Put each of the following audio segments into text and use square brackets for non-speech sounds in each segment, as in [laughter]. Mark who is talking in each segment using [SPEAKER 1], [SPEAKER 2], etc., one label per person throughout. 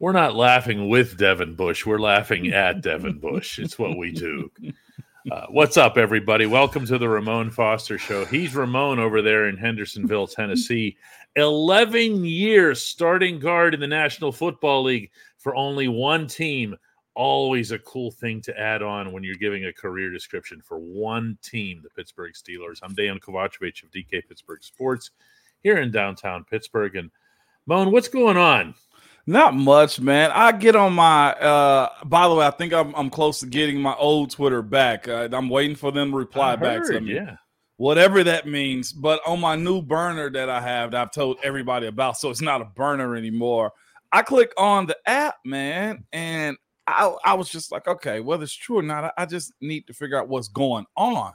[SPEAKER 1] We're not laughing with Devin Bush. We're laughing at Devin Bush. It's what we do. [laughs] Uh, what's up, everybody? Welcome to the Ramon Foster Show. He's Ramon over there in Hendersonville, Tennessee. 11 years starting guard in the National Football League for only one team. Always a cool thing to add on when you're giving a career description for one team, the Pittsburgh Steelers. I'm Dejan Kovacevic of DK Pittsburgh Sports here in downtown Pittsburgh. And Moan, what's going on?
[SPEAKER 2] Not much, man. I get on my. uh By the way, I think I'm I'm close to getting my old Twitter back. Uh, I'm waiting for them to reply
[SPEAKER 1] I
[SPEAKER 2] back to me.
[SPEAKER 1] Yeah.
[SPEAKER 2] whatever that means. But on my new burner that I have, that I've told everybody about, so it's not a burner anymore. I click on the app, man, and I, I was just like, okay, whether it's true or not, I, I just need to figure out what's going on.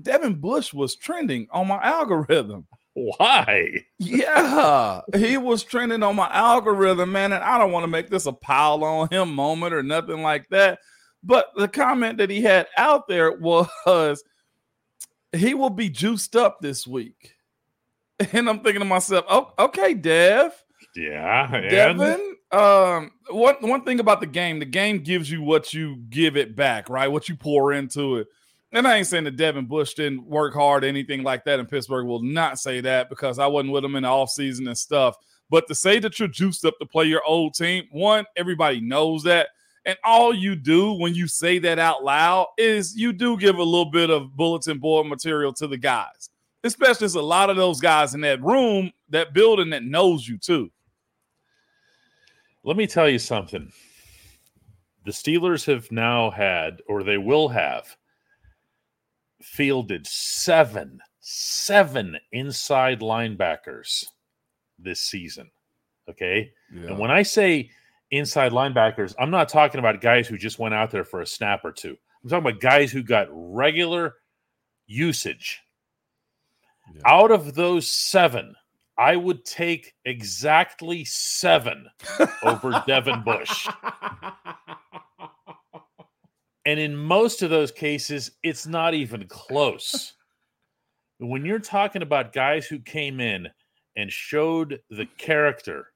[SPEAKER 2] Devin Bush was trending on my [laughs] algorithm.
[SPEAKER 1] Why?
[SPEAKER 2] Yeah, he was trending on my algorithm, man. And I don't want to make this a pile on him moment or nothing like that. But the comment that he had out there was he will be juiced up this week. And I'm thinking to myself, oh, okay, Dev,
[SPEAKER 1] Yeah. and-
[SPEAKER 2] Devin. Um, one one thing about the game, the game gives you what you give it back, right? What you pour into it. And I ain't saying that Devin Bush didn't work hard, anything like that in Pittsburgh. Will not say that because I wasn't with him in the offseason and stuff. But to say that you're juiced up to play your old team, one, everybody knows that. And all you do when you say that out loud is you do give a little bit of bulletin board material to the guys, especially it's a lot of those guys in that room, that building that knows you too.
[SPEAKER 1] Let me tell you something. The Steelers have now had, or they will have, fielded seven, seven inside linebackers this season. Okay. And when I say inside linebackers, I'm not talking about guys who just went out there for a snap or two. I'm talking about guys who got regular usage.
[SPEAKER 2] Yeah.
[SPEAKER 1] Out of those seven, I would take exactly seven [laughs] over Devin Bush. [laughs] And in most of those cases, it's not even close. [laughs] When you're talking about guys who came in and showed the character,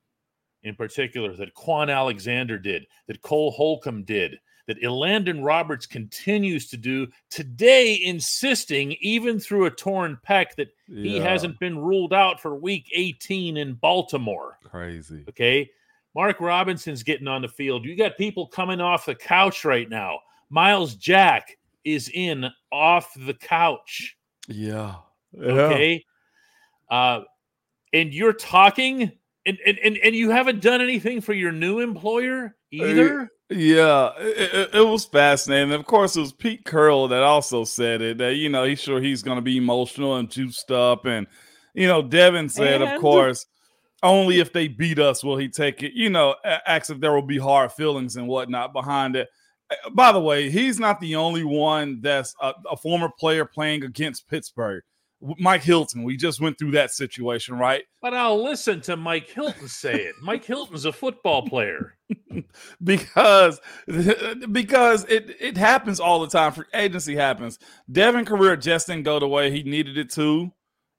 [SPEAKER 1] in particular, that Kwon Alexander did, that Cole Holcomb did, that Elandon Roberts continues to do today, insisting, even through a torn pec, that he hasn't been ruled out for week 18 in Baltimore.
[SPEAKER 2] crazy.
[SPEAKER 1] Okay. Mark Robinson's getting on the field. You got people coming off the couch right now. Myles Jack is in off the couch.
[SPEAKER 2] Yeah.
[SPEAKER 1] Okay. Uh, and you're talking and, and, and, and you haven't done anything for your new employer either.
[SPEAKER 2] Yeah, it, it- it was fascinating. Of course, it was Pete Carroll that also said it. That you know he's sure he's going to be emotional and juiced up, and you know Devin said,
[SPEAKER 1] And-
[SPEAKER 2] of course, only if they beat us will he take it. You know, a- acts if there will be hard feelings and whatnot behind it. By the way, he's not the only one that's a, a former player playing against Pittsburgh. Mike Hilton, we just went through that situation, right?
[SPEAKER 1] But I'll listen to Mike Hilton say it. Mike Hilton's a football player. [laughs]
[SPEAKER 2] because [laughs] because it it happens all the time. Free agency happens. Devin career just didn't go the way he needed it to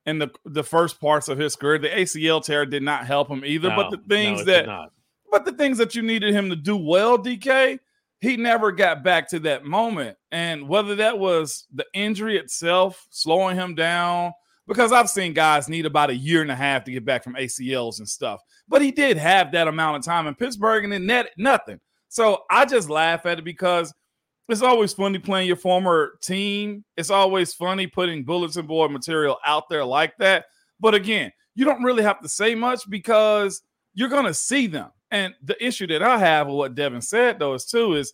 [SPEAKER 2] in the the first parts of his career. The ACL tear did not help him either. but the things
[SPEAKER 1] no,
[SPEAKER 2] that but the things that you needed him to do well, DK, he never got back to that moment. And whether that was the injury itself slowing him down, because I've seen guys need about a year and a half to get back from ACLs and stuff. But he did have that amount of time in Pittsburgh and it net nothing. So I just laugh at it because it's always funny playing your former team. It's always funny putting bulletin board material out there like that. But again, you don't really have to say much because you're going to see them. And the issue that I have with what Devin said though is too is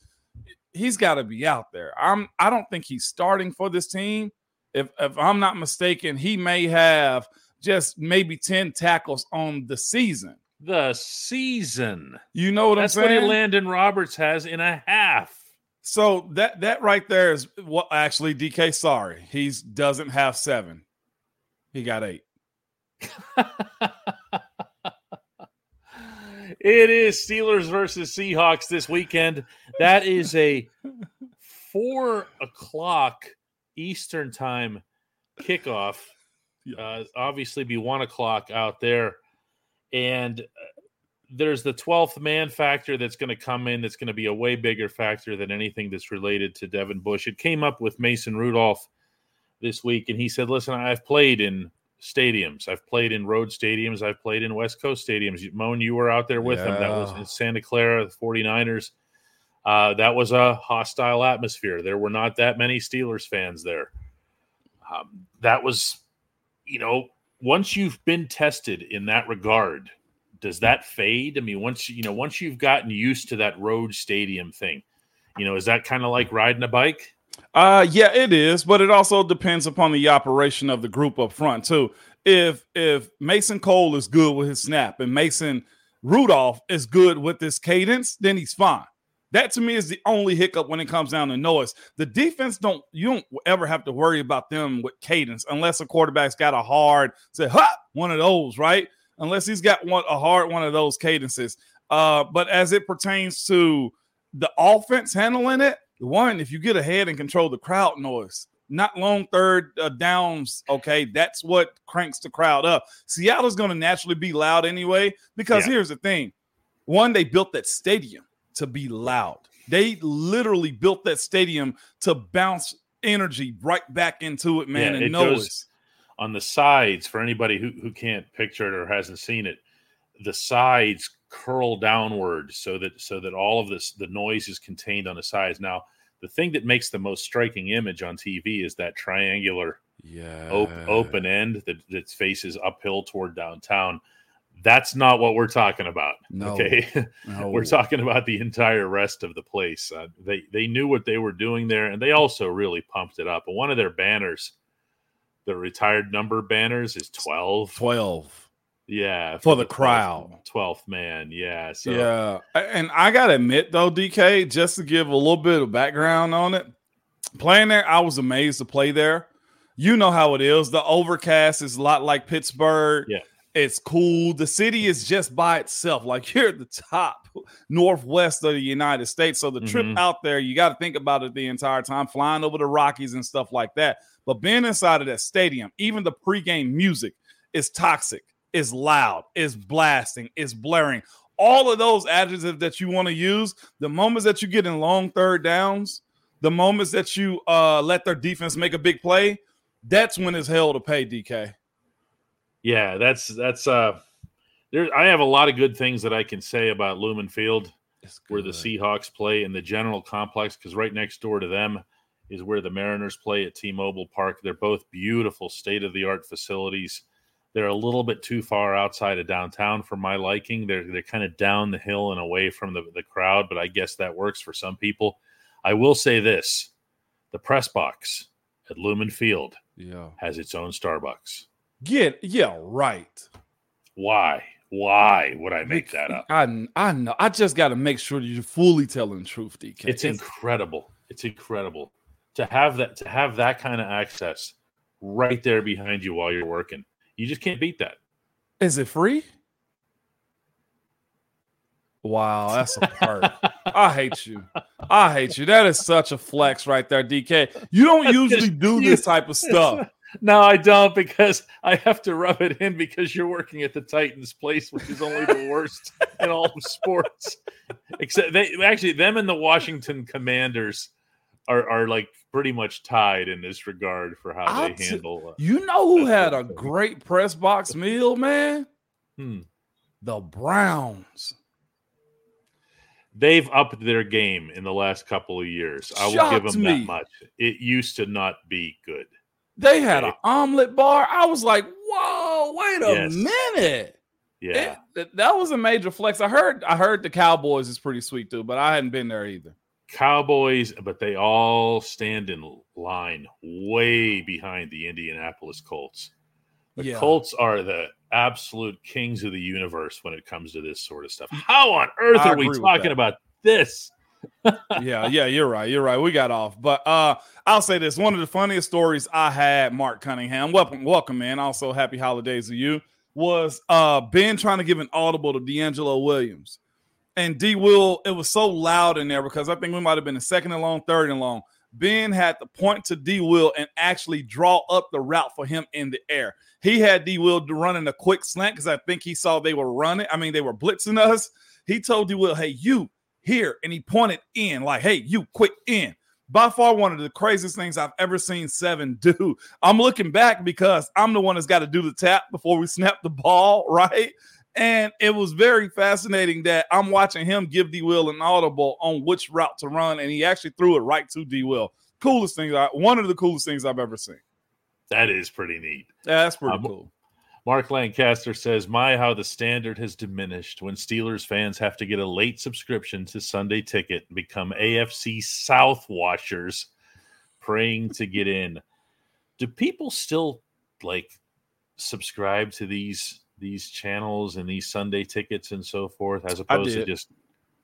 [SPEAKER 2] he's got to be out there. I'm I don't think he's starting for this team. If if I'm not mistaken, he may have just maybe 10 tackles on the season.
[SPEAKER 1] The season.
[SPEAKER 2] You know what
[SPEAKER 1] That's
[SPEAKER 2] I'm saying? That's what?
[SPEAKER 1] Landon Roberts has in a half.
[SPEAKER 2] So that that right there is what actually DK sorry. He's doesn't have 7. He got 8. [laughs]
[SPEAKER 1] it is Steelers versus Seahawks this weekend. That is a four o'clock Eastern time kickoff. Uh, obviously, be one o'clock out there, and uh, there's the 12th man factor that's going to come in that's going to be a way bigger factor than anything that's related to Devin Bush. It came up with Mason Rudolph this week, and he said, Listen, I've played in stadiums. I've played in road stadiums. I've played in West Coast stadiums. Moan, you were out there with yeah. him. That was in Santa Clara, the 49ers. Uh, that was a hostile atmosphere. There were not that many Steelers fans there. Um, that was, you know, once you've been tested in that regard, does that fade? I mean, once you know, once you've gotten used to that road stadium thing, you know, is that kind of like riding a bike?
[SPEAKER 2] Uh yeah, it is, but it also depends upon the operation of the group up front too. If if Mason Cole is good with his snap and Mason Rudolph is good with this cadence, then he's fine. That to me is the only hiccup when it comes down to noise. The defense don't you don't ever have to worry about them with cadence unless a quarterback's got a hard say ha one of those right unless he's got one a hard one of those cadences. Uh, but as it pertains to the offense handling it, one if you get ahead and control the crowd noise, not long third uh, downs. Okay, that's what cranks the crowd up. Seattle's going to naturally be loud anyway because yeah. here's the thing: one, they built that stadium to be loud. They literally built that stadium to bounce energy right back into it, man, yeah, and it noise. Goes
[SPEAKER 1] on the sides for anybody who, who can't picture it or hasn't seen it. The sides curl downward so that so that all of this the noise is contained on the sides. Now, the thing that makes the most striking image on TV is that triangular
[SPEAKER 2] yeah.
[SPEAKER 1] op- open end that, that faces uphill toward downtown that's not what we're talking about. No, okay, [laughs] no. we're talking about the entire rest of the place. Uh, they they knew what they were doing there, and they also really pumped it up. And one of their banners, the retired number banners, is twelve.
[SPEAKER 2] Twelve.
[SPEAKER 1] Yeah,
[SPEAKER 2] for, for the, the crowd,
[SPEAKER 1] twelfth man. Yeah, so.
[SPEAKER 2] yeah. And I gotta admit though, DK, just to give a little bit of background on it, playing there, I was amazed to play there. You know how it is. The overcast is a lot like Pittsburgh.
[SPEAKER 1] Yeah
[SPEAKER 2] it's cool. The city is just by itself. Like [laughs] you're at the top northwest of the United States. So the mm-hmm. trip out there, you got to think about it the entire time, flying over the Rockies and stuff like that. But being inside of that stadium, even the pregame music is toxic, is loud, is blasting, is blaring. All of those adjectives that you want to use, the moments that you get in long third downs, the moments that you uh, let their defense make a big play, that's when it's hell to pay, DK.
[SPEAKER 1] Yeah, that's that's uh there I have a lot of good things that I can say about Lumen Field where the Seahawks play in the general complex because right next door to them is where the Mariners play at T-Mobile Park. They're both beautiful state-of-the-art facilities. They're a little bit too far outside of downtown for my liking. They're they're kind of down the hill and away from the, the crowd, but I guess that works for some people. I will say this the press box at Lumen Field
[SPEAKER 2] yeah.
[SPEAKER 1] has its own Starbucks.
[SPEAKER 2] Get yeah, right.
[SPEAKER 1] Why? Why would I make that up?
[SPEAKER 2] I I know. I just got to make sure you're fully telling the truth, DK.
[SPEAKER 1] It's, it's incredible. It's incredible to have that to have that kind of access right there behind you while you're working. You just can't beat that.
[SPEAKER 2] Is it free? Wow, that's a part. [laughs] I hate you. I hate you. That is such a flex right there, DK. You don't usually do this type of stuff. [laughs]
[SPEAKER 1] No, I don't because I have to rub it in because you're working at the Titans place, which is only the worst in all of sports. Except they actually them and the Washington Commanders are are like pretty much tied in this regard for how I'll they handle.
[SPEAKER 2] Uh, you know who had a great press box meal, man?
[SPEAKER 1] Hmm.
[SPEAKER 2] The Browns.
[SPEAKER 1] They've upped their game in the last couple of years. I will give them me. that much. It used to not be good.
[SPEAKER 2] They had an omelet bar. I was like, whoa, wait a yes. minute.
[SPEAKER 1] Yeah.
[SPEAKER 2] It, that was a major flex. I heard I heard the Cowboys is pretty sweet too, but I hadn't been there either.
[SPEAKER 1] Cowboys, but they all stand in line way behind the Indianapolis Colts. The yeah. Colts are the absolute kings of the universe when it comes to this sort of stuff. How on earth I are we talking about this? [laughs]
[SPEAKER 2] yeah, yeah, you're right. You're right. We got off. But uh I'll say this. One of the funniest stories I had, Mark Cunningham. Welcome, welcome, man. Also, happy holidays to you. Was uh Ben trying to give an audible to DeAngelo Williams. And D Will, it was so loud in there because I think we might have been a second and long, third and long. Ben had to point to D Will and actually draw up the route for him in the air. He had D Will running a quick slant because I think he saw they were running. I mean, they were blitzing us. He told D Will, "Hey, you here," and he pointed in like, "Hey, you quick in." By far, one of the craziest things I've ever seen Seven do. [laughs] I'm looking back because I'm the one that's got to do the tap before we snap the ball, [laughs] right? And it was very fascinating that I'm watching him give D Will an audible on which route to run, and he actually threw it right to D Will. Coolest thing, I, one of the coolest things I've ever seen.
[SPEAKER 1] That is pretty neat.
[SPEAKER 2] Yeah, that's pretty um, cool.
[SPEAKER 1] Mark Lancaster says, My, how the standard has diminished when Steelers fans have to get a late subscription to Sunday Ticket and become AFC South watchers praying to get in. Do people still like subscribe to these these channels and these Sunday tickets and so forth as opposed to just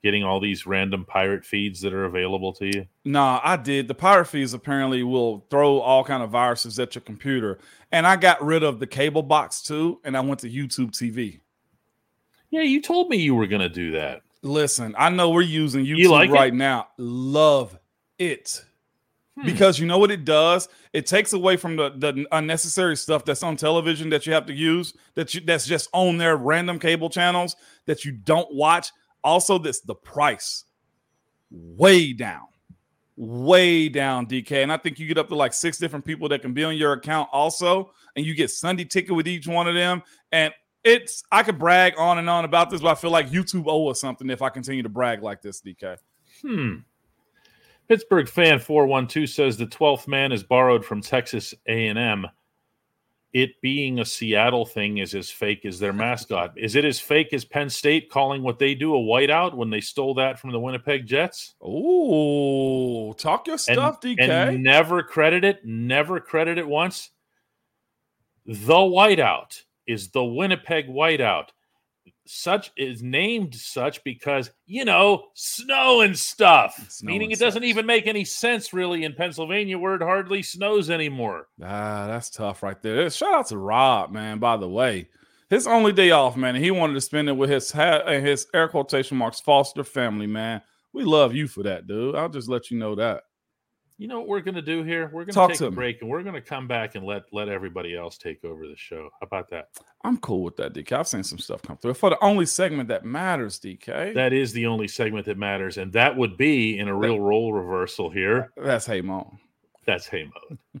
[SPEAKER 1] getting all these random pirate feeds that are available to you?
[SPEAKER 2] No, I did. The pirate feeds apparently will throw all kind of viruses at your computer, and I got rid of the cable box too, and I went to YouTube TV.
[SPEAKER 1] Yeah, you told me you were going to do that.
[SPEAKER 2] Listen, I know we're using YouTube you like right it? now. Love it. Hmm. Because you know what it does? It takes away from the, the unnecessary stuff that's on television that you have to use, that you that's just on their random cable channels that you don't watch also, this the price way down, way down, DK. And I think you get up to like six different people that can be on your account also, and you get Sunday ticket with each one of them. And it's I could brag on and on about this, but I feel like YouTube owe us something if I continue to brag like this, DK.
[SPEAKER 1] Hmm. Pittsburgh fan 412 says the 12th man is borrowed from Texas A&M it being a Seattle thing is as fake as their mascot. Is it as fake as Penn State calling what they do a whiteout when they stole that from the Winnipeg Jets?
[SPEAKER 2] Oh, talk your stuff,
[SPEAKER 1] and,
[SPEAKER 2] DK.
[SPEAKER 1] And never credit it, never credit it once. The whiteout is the Winnipeg whiteout such is named such because you know snow and stuff. Snow meaning and it doesn't even make any sense really in pennsylvania where it hardly snows anymore.
[SPEAKER 2] Ah that's tough right there. Shout out to rob man by the way. His only day off man he wanted to spend it with his hat and his air quotation marks foster family man. We love you for that dude. I'll just let you know that
[SPEAKER 1] you know what we're going to do here? We're going to take a break and we're going to come back and let let everybody else take over the show. How about that?
[SPEAKER 2] I'm cool with that, DK. I've seen some stuff come through for the only segment that matters, DK.
[SPEAKER 1] That is the only segment that matters, and that would be in a real role reversal here.
[SPEAKER 2] That's Hey Mo.
[SPEAKER 1] That's Hey Mo. [laughs]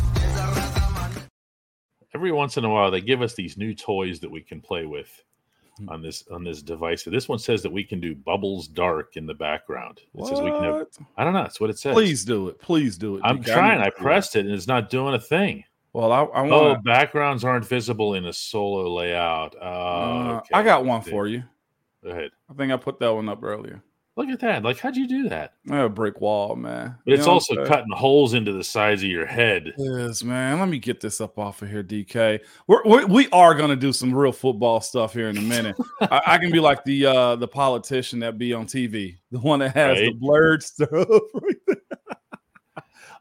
[SPEAKER 1] every once in a while they give us these new toys that we can play with hmm. on this on this device. So this one says that we can do bubbles dark in the background. It what? says we can have I don't know, that's what it says.
[SPEAKER 2] Please do it. Please do it.
[SPEAKER 1] I'm trying. I pressed it and it's not doing a thing.
[SPEAKER 2] Well, I, I
[SPEAKER 1] want Oh, backgrounds aren't visible in a solo layout. Uh, uh, okay.
[SPEAKER 2] I got one for you.
[SPEAKER 1] Go ahead.
[SPEAKER 2] I think I put that one up earlier.
[SPEAKER 1] Look at that. Like, how'd you do that?
[SPEAKER 2] A brick wall, man.
[SPEAKER 1] But it's also cutting holes into the sides of your head.
[SPEAKER 2] Yes, man. Let me get this up off of here, DK. We're, we're we are going to do some real football stuff here in a minute. I, I, can be [laughs] like the uh the politician that be on TV, the one that has right. the blurred stuff.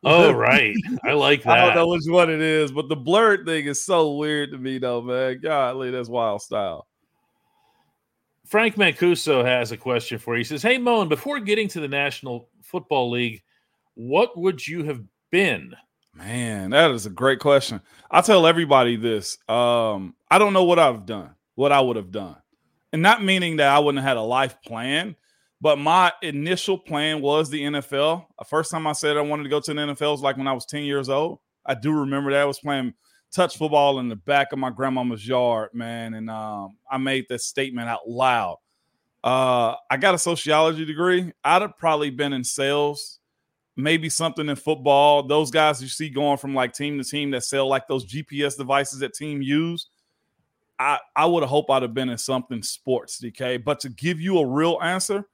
[SPEAKER 1] oh, [laughs] right. I like that.
[SPEAKER 2] I don't know which one it is, but the blurred thing is so weird to me, though, man. Golly, that's wild style.
[SPEAKER 1] Frank Mancuso has a question for you. He says, Hey, Moan, before getting to the National Football League, what would you have been?
[SPEAKER 2] Man, that is a great question. I tell everybody this. Um, I don't know what I've done, what I would have done. And not meaning that I wouldn't have had a life plan, but my initial plan was the NFL. The first time I said I wanted to go to the NFL was like when I was 10 years old. I do remember that I was playing touch football in the back of my grandmama's yard, man. And um, I made this statement out loud. Uh, I got a sociology degree. I'd have probably been in sales, maybe something in football. Those guys you see going from like team to team that sell like those GPS devices that team use. I, I would have hoped I'd have been in something sports, DK. But to give you a real answer,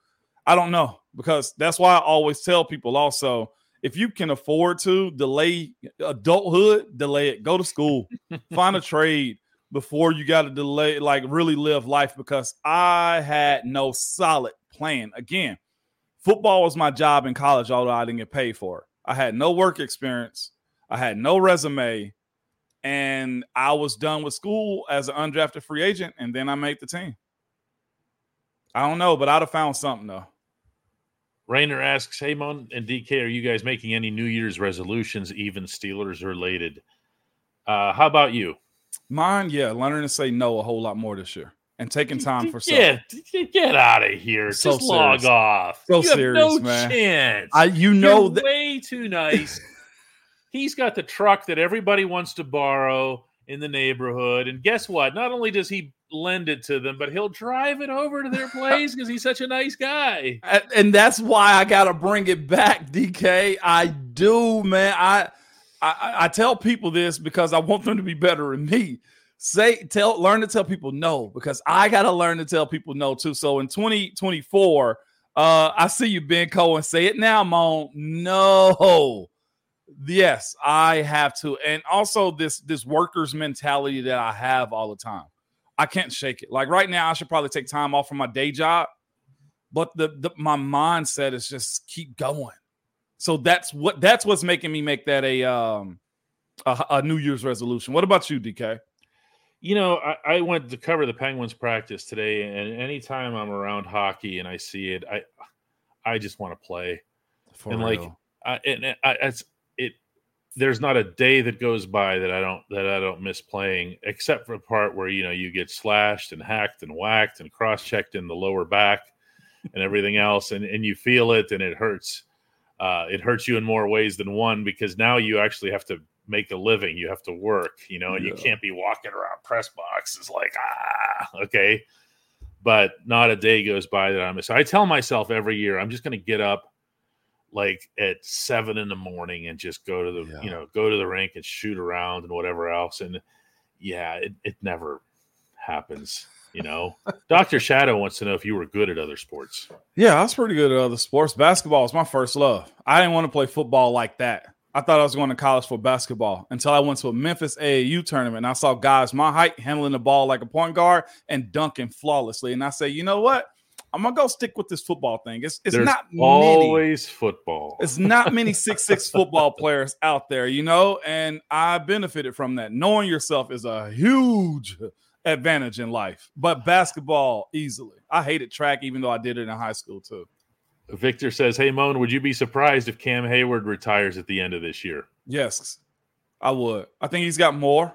[SPEAKER 2] I don't know because that's why I always tell people also if you can afford to delay adulthood, delay it. Go to school, find a [laughs] trade before you got to delay, like really live life. Because I had no solid plan. Again, football was my job in college, although I didn't get paid for it. I had no work experience. I had no resume, and I was done with school as an undrafted free agent, and then I made the team. I don't know, but I'd have found something though.
[SPEAKER 1] Rainer asks, "Hey Mon and DK, are you guys making any New Year's resolutions, even Steelers related? Uh, how about you?
[SPEAKER 2] Mine, yeah, learning to say no a whole lot more this year and taking time for self.
[SPEAKER 1] Get get out of here!
[SPEAKER 2] So
[SPEAKER 1] Just log off.
[SPEAKER 2] So
[SPEAKER 1] you
[SPEAKER 2] serious,
[SPEAKER 1] no
[SPEAKER 2] man.
[SPEAKER 1] chance.
[SPEAKER 2] I, you know
[SPEAKER 1] You're
[SPEAKER 2] that
[SPEAKER 1] way too nice. [laughs] He's got the truck that everybody wants to borrow in the neighborhood, and guess what? Not only does he lend it to them, but he'll drive it over to their [laughs] place because he's such a nice guy.
[SPEAKER 2] And that's why I gotta bring it back, DK. I do, man. I, I I tell people this because I want them to be better than me. Say tell learn to tell people no because I gotta learn to tell people no too. So in 2024, uh, I see you, Ben Cohen. Say it now, Mon. No. Yes, I have to. And also this this workers mentality that I have all the time. I can't shake it. Like right now, I should probably take time off from my day job but the, the my mindset is just keep going. So that's what that's what's making me make that a um a, a New Year's resolution. What about you, DK?
[SPEAKER 1] You know, I, I went to cover the Penguins practice today, and anytime I'm around hockey and I see it, I I just want to play.
[SPEAKER 2] For
[SPEAKER 1] And, like, I, and I, it's it. There's not a day that goes by that I don't that I don't miss playing, except for the part where you know you get slashed and hacked and whacked and cross checked in the lower back and everything [laughs] else, and and you feel it and it hurts. Uh, it hurts you in more ways than one because now you actually have to make a living. You have to work, you know, and you can't be walking around press boxes like ah okay. But not a day goes by that I'm. So I tell myself every year I'm just going to get up like at seven in the morning and just go to the
[SPEAKER 2] Yeah.
[SPEAKER 1] you know go to the rink and shoot around and whatever else and yeah it, it never happens you know dr shadow wants to know if you were good at other sports
[SPEAKER 2] yeah, I was pretty good at other sports. Basketball was my first love. I didn't want to play football like that. I thought I was going to college for basketball until I went to a Memphis AAU tournament and I saw guys my height handling the ball like a point guard and dunking flawlessly. And I say, you know what? I'm gonna go stick with this football thing. It's it's
[SPEAKER 1] there's
[SPEAKER 2] not many.
[SPEAKER 1] always football
[SPEAKER 2] It's not many [laughs] six six football players out there, you know, and I benefited from that. Knowing yourself is a huge advantage in life, but basketball easily. I hated track, even though I did it in high school too.
[SPEAKER 1] victor says hey moan would you be surprised if cam hayward retires at the end of this year
[SPEAKER 2] Yes, I would. I think he's got more.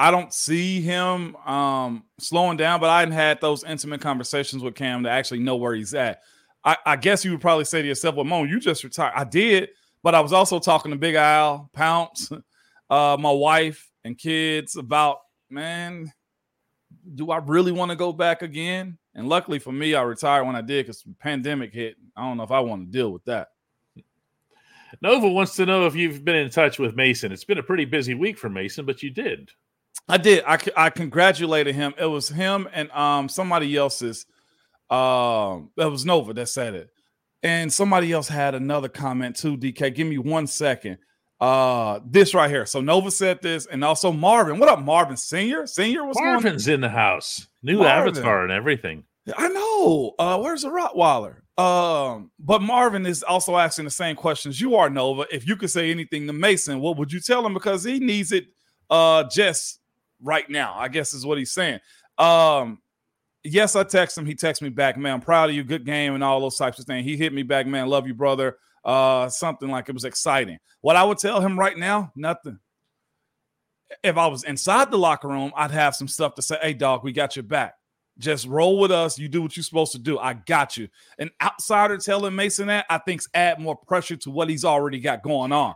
[SPEAKER 2] I don't see him um, slowing down, but I hadn't had those intimate conversations with Cam to actually know where he's at. I, I guess you would probably say to yourself, "Well, Mo, you just retired." I did, but I was also talking to Big Al, Pounce, [laughs] uh, my wife, and kids about, man, do I really want to go back again? And luckily for me, I retired when I did because the pandemic hit. I don't know if I want to deal with that.
[SPEAKER 1] nova wants to know if you've been in touch with mason it's been a pretty busy week for mason but you did
[SPEAKER 2] I did. I, I congratulated him. It was him and um somebody else's. Um, it was Nova that said it, and somebody else had another comment too. DK, give me one second. Uh, this right here. So Nova said this, and also Marvin. What up, Marvin Senior? Senior was
[SPEAKER 1] marvin's in the house new
[SPEAKER 2] Marvin.
[SPEAKER 1] avatar and everything
[SPEAKER 2] I know. Uh, where's the Rottweiler? Um, but Marvin is also asking the same questions you are, Nova. If you could say anything to Mason, what would you tell him? Because he needs it uh just right now, I guess is what he's saying. Um, yes, I text him. He texts me back, man. I'm proud of you, good game, and all those types of things. He hit me back, man. Love you, brother. Uh, something like it was exciting. What I would tell him right now, nothing. If I was inside the locker room, I'd have some stuff to say. Hey, dog, we got your back. Just roll with us. You do what you're supposed to do. I got you. An outsider telling Mason that I think's add more pressure to what he's already got going on.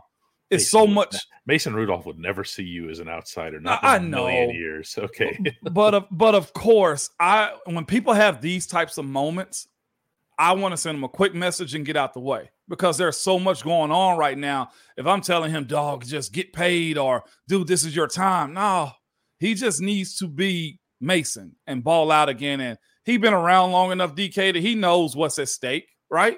[SPEAKER 2] It's so
[SPEAKER 1] Mason would
[SPEAKER 2] much,
[SPEAKER 1] Mason Rudolph would never see you as an outsider. Not
[SPEAKER 2] I-
[SPEAKER 1] in a
[SPEAKER 2] I
[SPEAKER 1] million
[SPEAKER 2] know.
[SPEAKER 1] years. [laughs] Okay. [laughs]
[SPEAKER 2] but of but of course, I when people have these types of moments, I want to send them a quick message and get out the way because there's so much going on right now. If I'm telling him, dog, just get paid or dude, this is your time. No, he just needs to be Mason and ball out again. And he been around long enough, DK, that he knows what's at stake, right?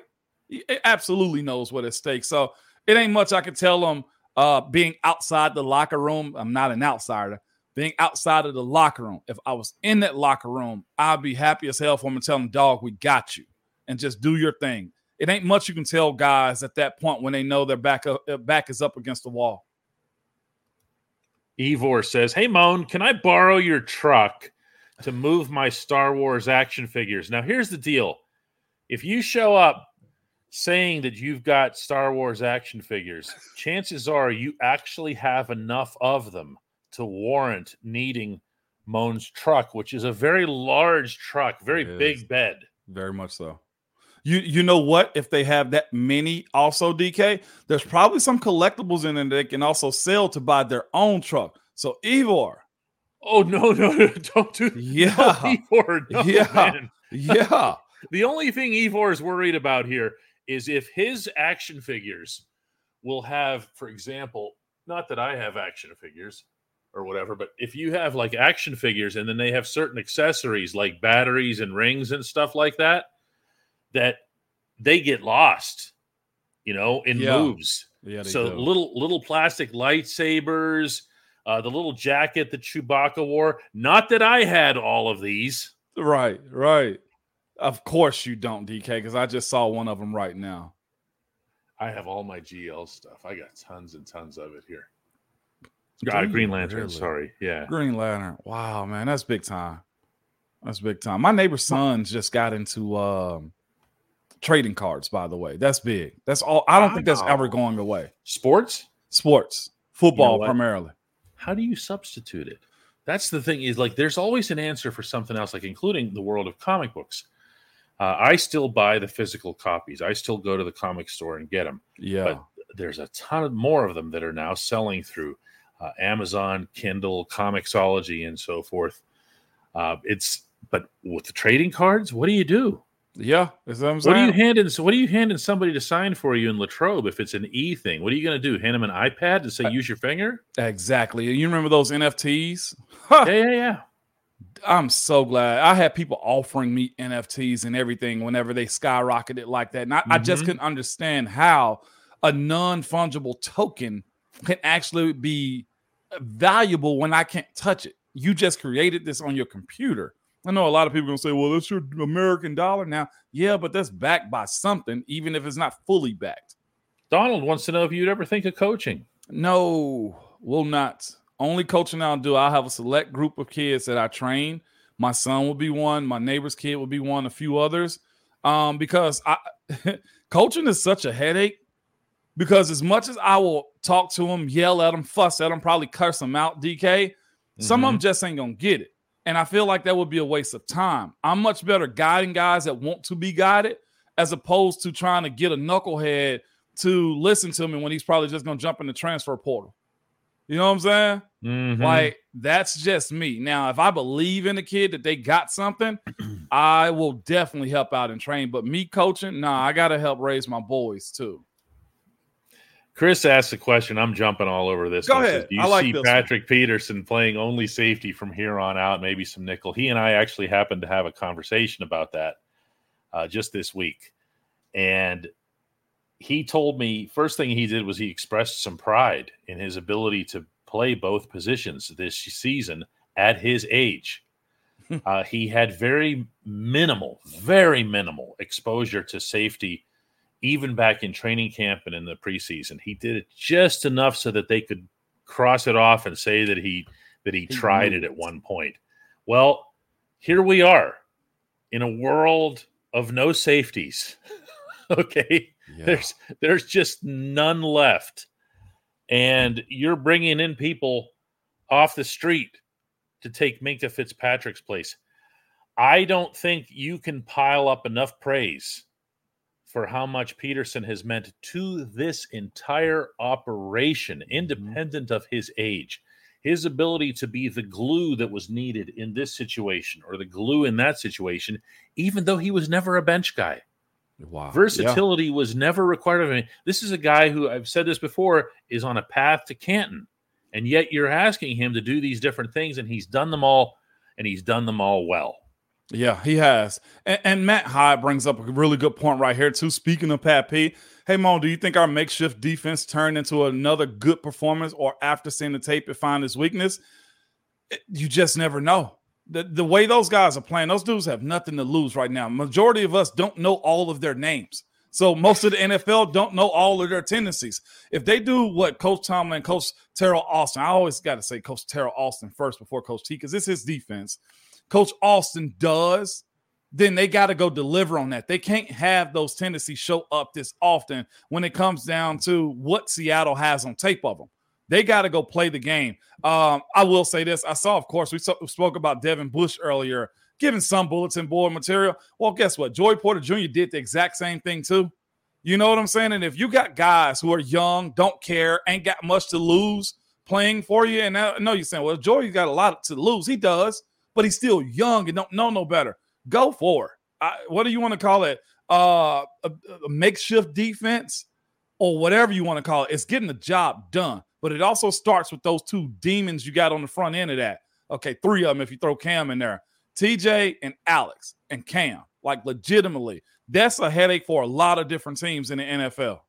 [SPEAKER 2] He absolutely knows what at stake. So it ain't much I can tell them. Uh, being outside the locker room, I'm not an outsider. Being outside of the locker room, if I was in that locker room, I'd be happy as hell for them and tell them, "Dog, we got you," and just do your thing. It ain't much you can tell guys at that point when they know their back up, back is up against the wall.
[SPEAKER 1] Ivor says, "Hey Moan, can I borrow your truck to move my Star Wars action figures?" Now, here's the deal: if you show up saying that you've got Star Wars action figures, chances are you actually have enough of them to warrant needing Moan's truck, which is a very large truck, very big bed.
[SPEAKER 2] Very much so. You you know what? If they have that many, also DK, there's probably some collectibles in there they can also sell to buy their own truck. So Evor.
[SPEAKER 1] Oh no, [laughs] no, no don't do
[SPEAKER 2] yeah.
[SPEAKER 1] No, Ivor, no,
[SPEAKER 2] yeah.
[SPEAKER 1] Man.
[SPEAKER 2] Yeah. [laughs]
[SPEAKER 1] the only thing Evor is worried about here is if his action figures will have, for example, not that I have action figures or whatever, but if you have like action figures and then they have certain accessories like batteries and rings and stuff like that, that they get lost, you know, in
[SPEAKER 2] Yeah.
[SPEAKER 1] moves.
[SPEAKER 2] Yeah.
[SPEAKER 1] So
[SPEAKER 2] do.
[SPEAKER 1] little little plastic lightsabers, uh, the little jacket that Chewbacca wore. Not that I had all of these.
[SPEAKER 2] Right, right. Of course you don't, DK, because I just saw one of them right now.
[SPEAKER 1] I have all my GL stuff. I got tons and tons of it here.
[SPEAKER 2] Do
[SPEAKER 1] Uh,
[SPEAKER 2] you
[SPEAKER 1] Green Lantern,
[SPEAKER 2] really?
[SPEAKER 1] sorry. Yeah.
[SPEAKER 2] Green Lantern. Wow, man, that's big time. That's big time. My neighbor's sons just got into um trading cards, by the way. That's big. That's all. I don't think that's ever going away.
[SPEAKER 1] Sports?
[SPEAKER 2] Sports, football
[SPEAKER 1] what?
[SPEAKER 2] primarily.
[SPEAKER 1] How do you substitute it? That's the thing is like there's always an answer for something else, like including the world of comic books. Uh, I still buy the physical copies. I still go to the comic store and get them.
[SPEAKER 2] Yeah.
[SPEAKER 1] there's a ton of more of them that are now selling through uh, Amazon, Kindle, Comixology, and so forth. Uh, it's but with the trading cards, what do you do?
[SPEAKER 2] yeah. What
[SPEAKER 1] What are you handing? So what are you handing somebody to sign for you in Latrobe if it's an e thing? What are you going to do? Hand them an iPad and say
[SPEAKER 2] Uh,
[SPEAKER 1] use your finger?
[SPEAKER 2] exactly. You remember those NFTs? [laughs]
[SPEAKER 1] Yeah, yeah, yeah.
[SPEAKER 2] I'm so glad. I had people offering me NFTs and everything whenever they skyrocketed like that. And I, I just
[SPEAKER 1] Mhm.
[SPEAKER 2] couldn't understand how a non fungible token can actually be valuable when I can't touch it. You just created this on your computer. I know a lot of people are gonna say, well, that's your American dollar now. Yeah, but that's backed by something, even if it's not fully backed.
[SPEAKER 1] Donald wants to know if you'd ever think of coaching.
[SPEAKER 2] No, will not. Only coaching I'll do. I'll have a select group of kids that I train. My son will be one. My neighbor's kid will be one. A few others. Um, because I [laughs] coaching is such a headache. Because as much as I will talk to them, yell at them, fuss at them, probably curse them out, DK, some of them just ain't gonna get it. And I feel like that would be a waste of time. I'm much better guiding guys that want to be guided as opposed to trying to get a knucklehead to listen to me when he's probably just gonna jump in the transfer portal. You know what I'm saying?
[SPEAKER 1] Mhm.
[SPEAKER 2] Like that's just me. Now, if I believe in the kid that they got something, [clears throat] I will definitely help out and train. But me coaching, nah, I gotta help raise my boys too.
[SPEAKER 1] Chris asked a question. I'm jumping all over this.
[SPEAKER 2] Go
[SPEAKER 1] one.
[SPEAKER 2] ahead.
[SPEAKER 1] Says, Do you
[SPEAKER 2] I like
[SPEAKER 1] see
[SPEAKER 2] this one.
[SPEAKER 1] Patrick Peterson playing only safety from here on out, maybe some nickel? He and I actually happened to have a conversation about that uh, just this week. And he told me first thing he did was he expressed some pride in his ability to play both positions this season at his age. uh, he had very minimal, very minimal exposure to safety even back in training camp and in the preseason. He did it just enough so that they could cross it off and say that he that he,
[SPEAKER 2] He
[SPEAKER 1] tried it at one point. Well, here we are in a world of no safeties. [laughs] okay? There's there's just none left. And you're bringing in people off the street to take Minkah Fitzpatrick's place. I don't think you can pile up enough praise for how much Peterson has meant to this entire operation, mm-hmm. independent of his age. His ability to be the glue that was needed in this situation or the glue in that situation, even though he was never a bench guy.
[SPEAKER 2] Wow.
[SPEAKER 1] Versatility was never required of him. This is a guy who I've said this before is on a path to Canton, and yet you're asking him to do these different things, and he's done them all, and he's done them all well.
[SPEAKER 2] Yeah, he has. And, and, Matt Hyde brings up a really good point right here, too. Speaking of Pat P, hey, Mo, do you think our makeshift defense turned into another good performance or after seeing the tape, it find its weakness? You just never know. The, the way those guys are playing, those dudes have nothing to lose right now. Majority of us don't know all of their names. So most of the NFL don't know all of their tendencies. If they do what Coach Tomlin Coach Teryl Austin, I always got to say Coach Teryl Austin first before Coach T, because it's his defense. Coach Austin does, then they got to go deliver on that. They can't have those tendencies show up this often when it comes down to what Seattle has on tape of them. They got to go play the game. Um, I will say this. I saw, of course, we, so, we spoke about Devin Bush earlier, giving some bulletin board material. Well, guess what? Joey Porter Jr. did the exact same thing too. You know what I'm saying? And if you got guys who are young, don't care, ain't got much to lose playing for you, and I know you're saying, well, Joey got a lot to lose. He does but he's still young and don't know no better. Go for it. I, what do you want to call it? Uh, a, a makeshift defense or whatever you want to call it. It's getting the job done. But it also starts with those two demons you got on the front end of that. Okay, three of them if you throw Cam in there. TJ and Alex and Cam. Like legitimately, that's a headache for a lot of different teams in the NFL.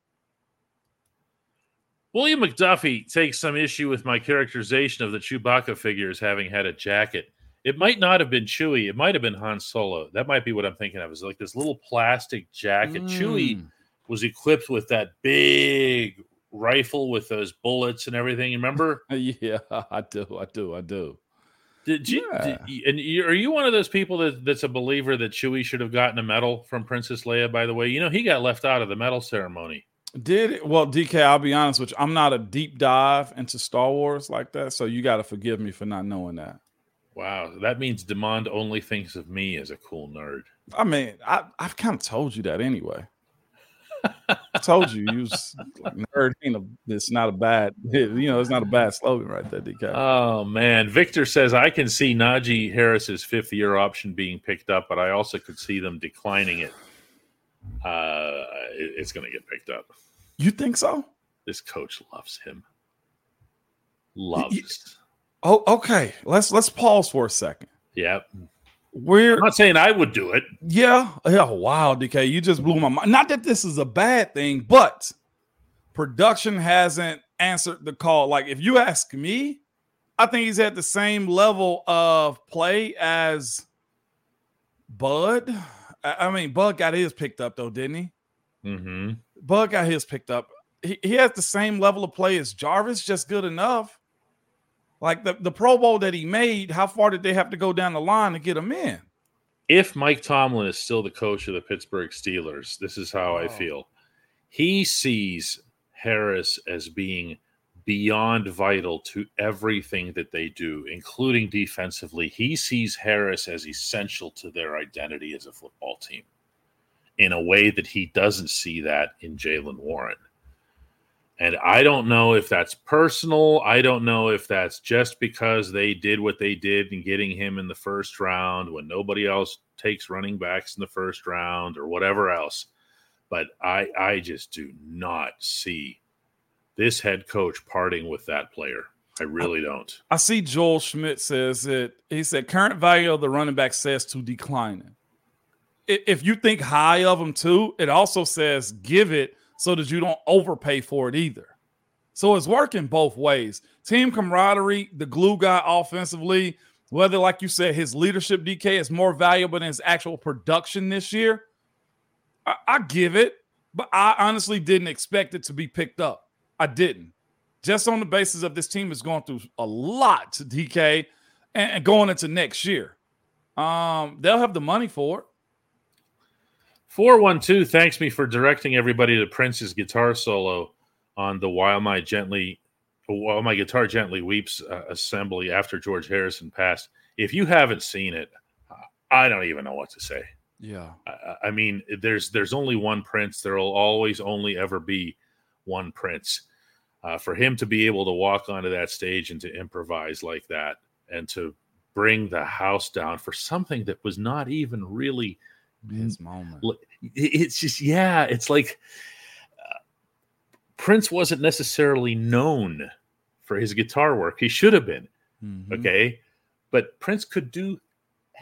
[SPEAKER 1] William McDuffie takes some issue with my characterization of the Chewbacca figure as having had a jacket. It might not have been Chewie. It might have been Han Solo. That might be what I'm thinking of. Is like this little plastic jacket. Mm. Chewie was equipped with that big rifle with those bullets and everything. Remember? [laughs]
[SPEAKER 2] yeah, I do. I do. I do.
[SPEAKER 1] Did you? Yeah. Did, and you, are you one of those people that, that's a believer that Chewie should have gotten a medal from Princess Leia? By the way, you know he got left out of the medal ceremony.
[SPEAKER 2] Did well, DK? I'll be honest with you. I'm not a deep dive into Star Wars like that, so you got to forgive me for not knowing that.
[SPEAKER 1] Wow, that means Demond only thinks of me as a cool nerd.
[SPEAKER 2] I mean, I, I've kind of told you that anyway. I told you, you was like, nerd ain't a, it's not a bad, [laughs] you know, it's not a bad slogan right there, DK.
[SPEAKER 1] Oh man, Victor says I can see Najee Harris's fifth year option being picked up, but I also could see them declining it. Uh, it, it's going to get picked up.
[SPEAKER 2] You think so?
[SPEAKER 1] This coach loves him. Loves.
[SPEAKER 2] Oh, okay. Let's let's pause for a second.
[SPEAKER 1] Yeah.
[SPEAKER 2] We're
[SPEAKER 1] I'm not saying I would do it.
[SPEAKER 2] Yeah. Yeah. Wow, DK, you just blew my mind. Not that this is a bad thing, but production hasn't answered the call. Like, if you ask me, I think he's at the same level of play as Bud. I mean, Bud got his picked up though, didn't he?
[SPEAKER 1] Mm-hmm.
[SPEAKER 2] Bud got his picked up. He, he has the same level of play as Jarvis, just good enough. Like the, the Pro Bowl that he made, how far did they have to go down the line to get him in?
[SPEAKER 1] If Mike Tomlin is still the coach of the Pittsburgh Steelers, this is how oh. I feel. He sees Harris as being beyond vital to everything that they do, including defensively. He sees Harris as essential to their identity as a football team in a way that he doesn't see that in Jaylen Warren. And I don't know if that's personal. I don't know if that's just because they did what they did in getting him in the first round when nobody else takes running backs in the first round or whatever else. But I I just do not see this head coach parting with that player. I really don't.
[SPEAKER 2] I see Joel Schmidt says that he said current value of the running back says to declining. If you think high of them too, it also says give it so that you don't overpay for it either. So it's working both ways. Team camaraderie, the glue guy offensively, whether, like you said, his leadership DK is more valuable than his actual production this year, I, I give it, but I honestly didn't expect it to be picked up. I didn't. Just on the basis of this team is going through a lot to DK and, and going into next year. Um, they'll have the money for it.
[SPEAKER 1] 412 thanks me for directing everybody to Prince's guitar solo on the While My Gently While My Guitar Gently Weeps uh, assembly after George Harrison passed. If you haven't seen it, I don't even know what to say.
[SPEAKER 2] Yeah.
[SPEAKER 1] I, I mean, there's there's only one Prince. There will always only ever be one Prince. Uh, for him to be able to walk onto that stage and to improvise like that and to bring the house down for something that was not even really –
[SPEAKER 2] his moment.
[SPEAKER 1] It's just yeah, it's like uh, Prince wasn't necessarily known for his guitar work. He should have been. Mm-hmm. Okay, but Prince could do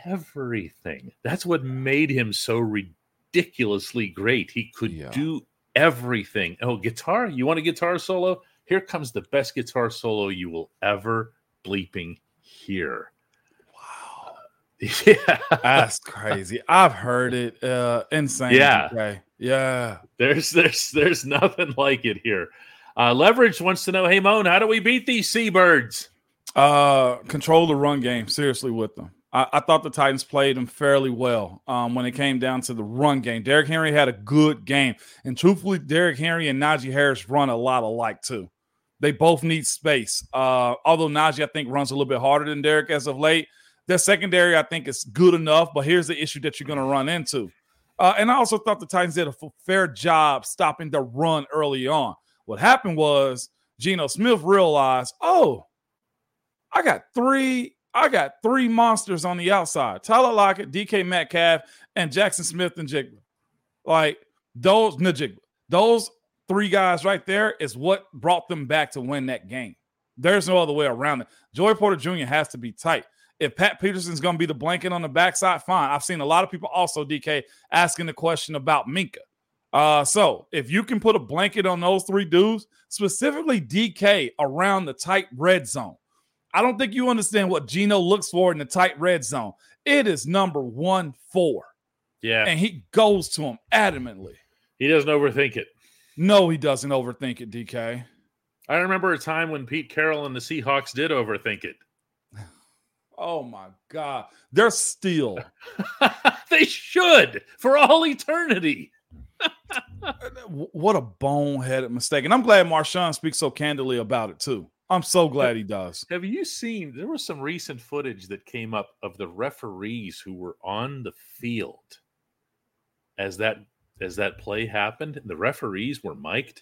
[SPEAKER 1] everything. That's what made him so ridiculously great. He could
[SPEAKER 2] Yeah.
[SPEAKER 1] do everything. Oh, guitar? You want a guitar solo? Here comes the best guitar solo you will ever bleeping hear. [laughs] Yeah.
[SPEAKER 2] That's crazy. I've heard it. Uh insane.
[SPEAKER 1] Yeah.
[SPEAKER 2] DK. Yeah.
[SPEAKER 1] There's there's there's nothing like it here. Uh, Leverage wants to know, hey Moan, how do we beat these seabirds?
[SPEAKER 2] Uh, control the run game seriously with them. I, I thought the Titans played them fairly well um, when it came down to the run game. Derrick Henry had a good game, and truthfully, Derrick Henry and Najee Harris run a lot alike too. They both need space. Uh, although Najee, I think, runs a little bit harder than Derrick as of late. Their secondary, I think, is good enough. But here's the issue that you're going to run into. Uh, and I also thought the Titans did a fair job stopping the run early on. What happened was Geno Smith realized, oh, I got three, I got three monsters on the outside. Tyler Lockett, DK Metcalf, and Jaxon Smith-Njigba. Like those Njigba. Those three guys right there is what brought them back to win that game. There's no other way around it. Joey Porter Jr. has to be tight. If Pat Peterson's going to be the blanket on the backside, fine. I've seen a lot of people also, DK, asking the question about Minkah. Uh, so if you can put a blanket on those three dudes, specifically DK around the tight red zone, I don't think you understand what Geno looks for in the tight red zone. It is number one four,
[SPEAKER 1] Yeah,
[SPEAKER 2] and he goes to him adamantly.
[SPEAKER 1] he doesn't overthink it.
[SPEAKER 2] No, he doesn't overthink it, DK.
[SPEAKER 1] I remember a time when Pete Carroll and the Seahawks did overthink it.
[SPEAKER 2] Oh my God. They're still [laughs]
[SPEAKER 1] they should for all eternity. [laughs]
[SPEAKER 2] what a boneheaded mistake. And I'm glad Marshawn speaks so candidly about it too. I'm so glad he does.
[SPEAKER 1] Have you seen? There was some recent footage that came up of the referees who were on the field as that as that play happened. The referees were mic'd,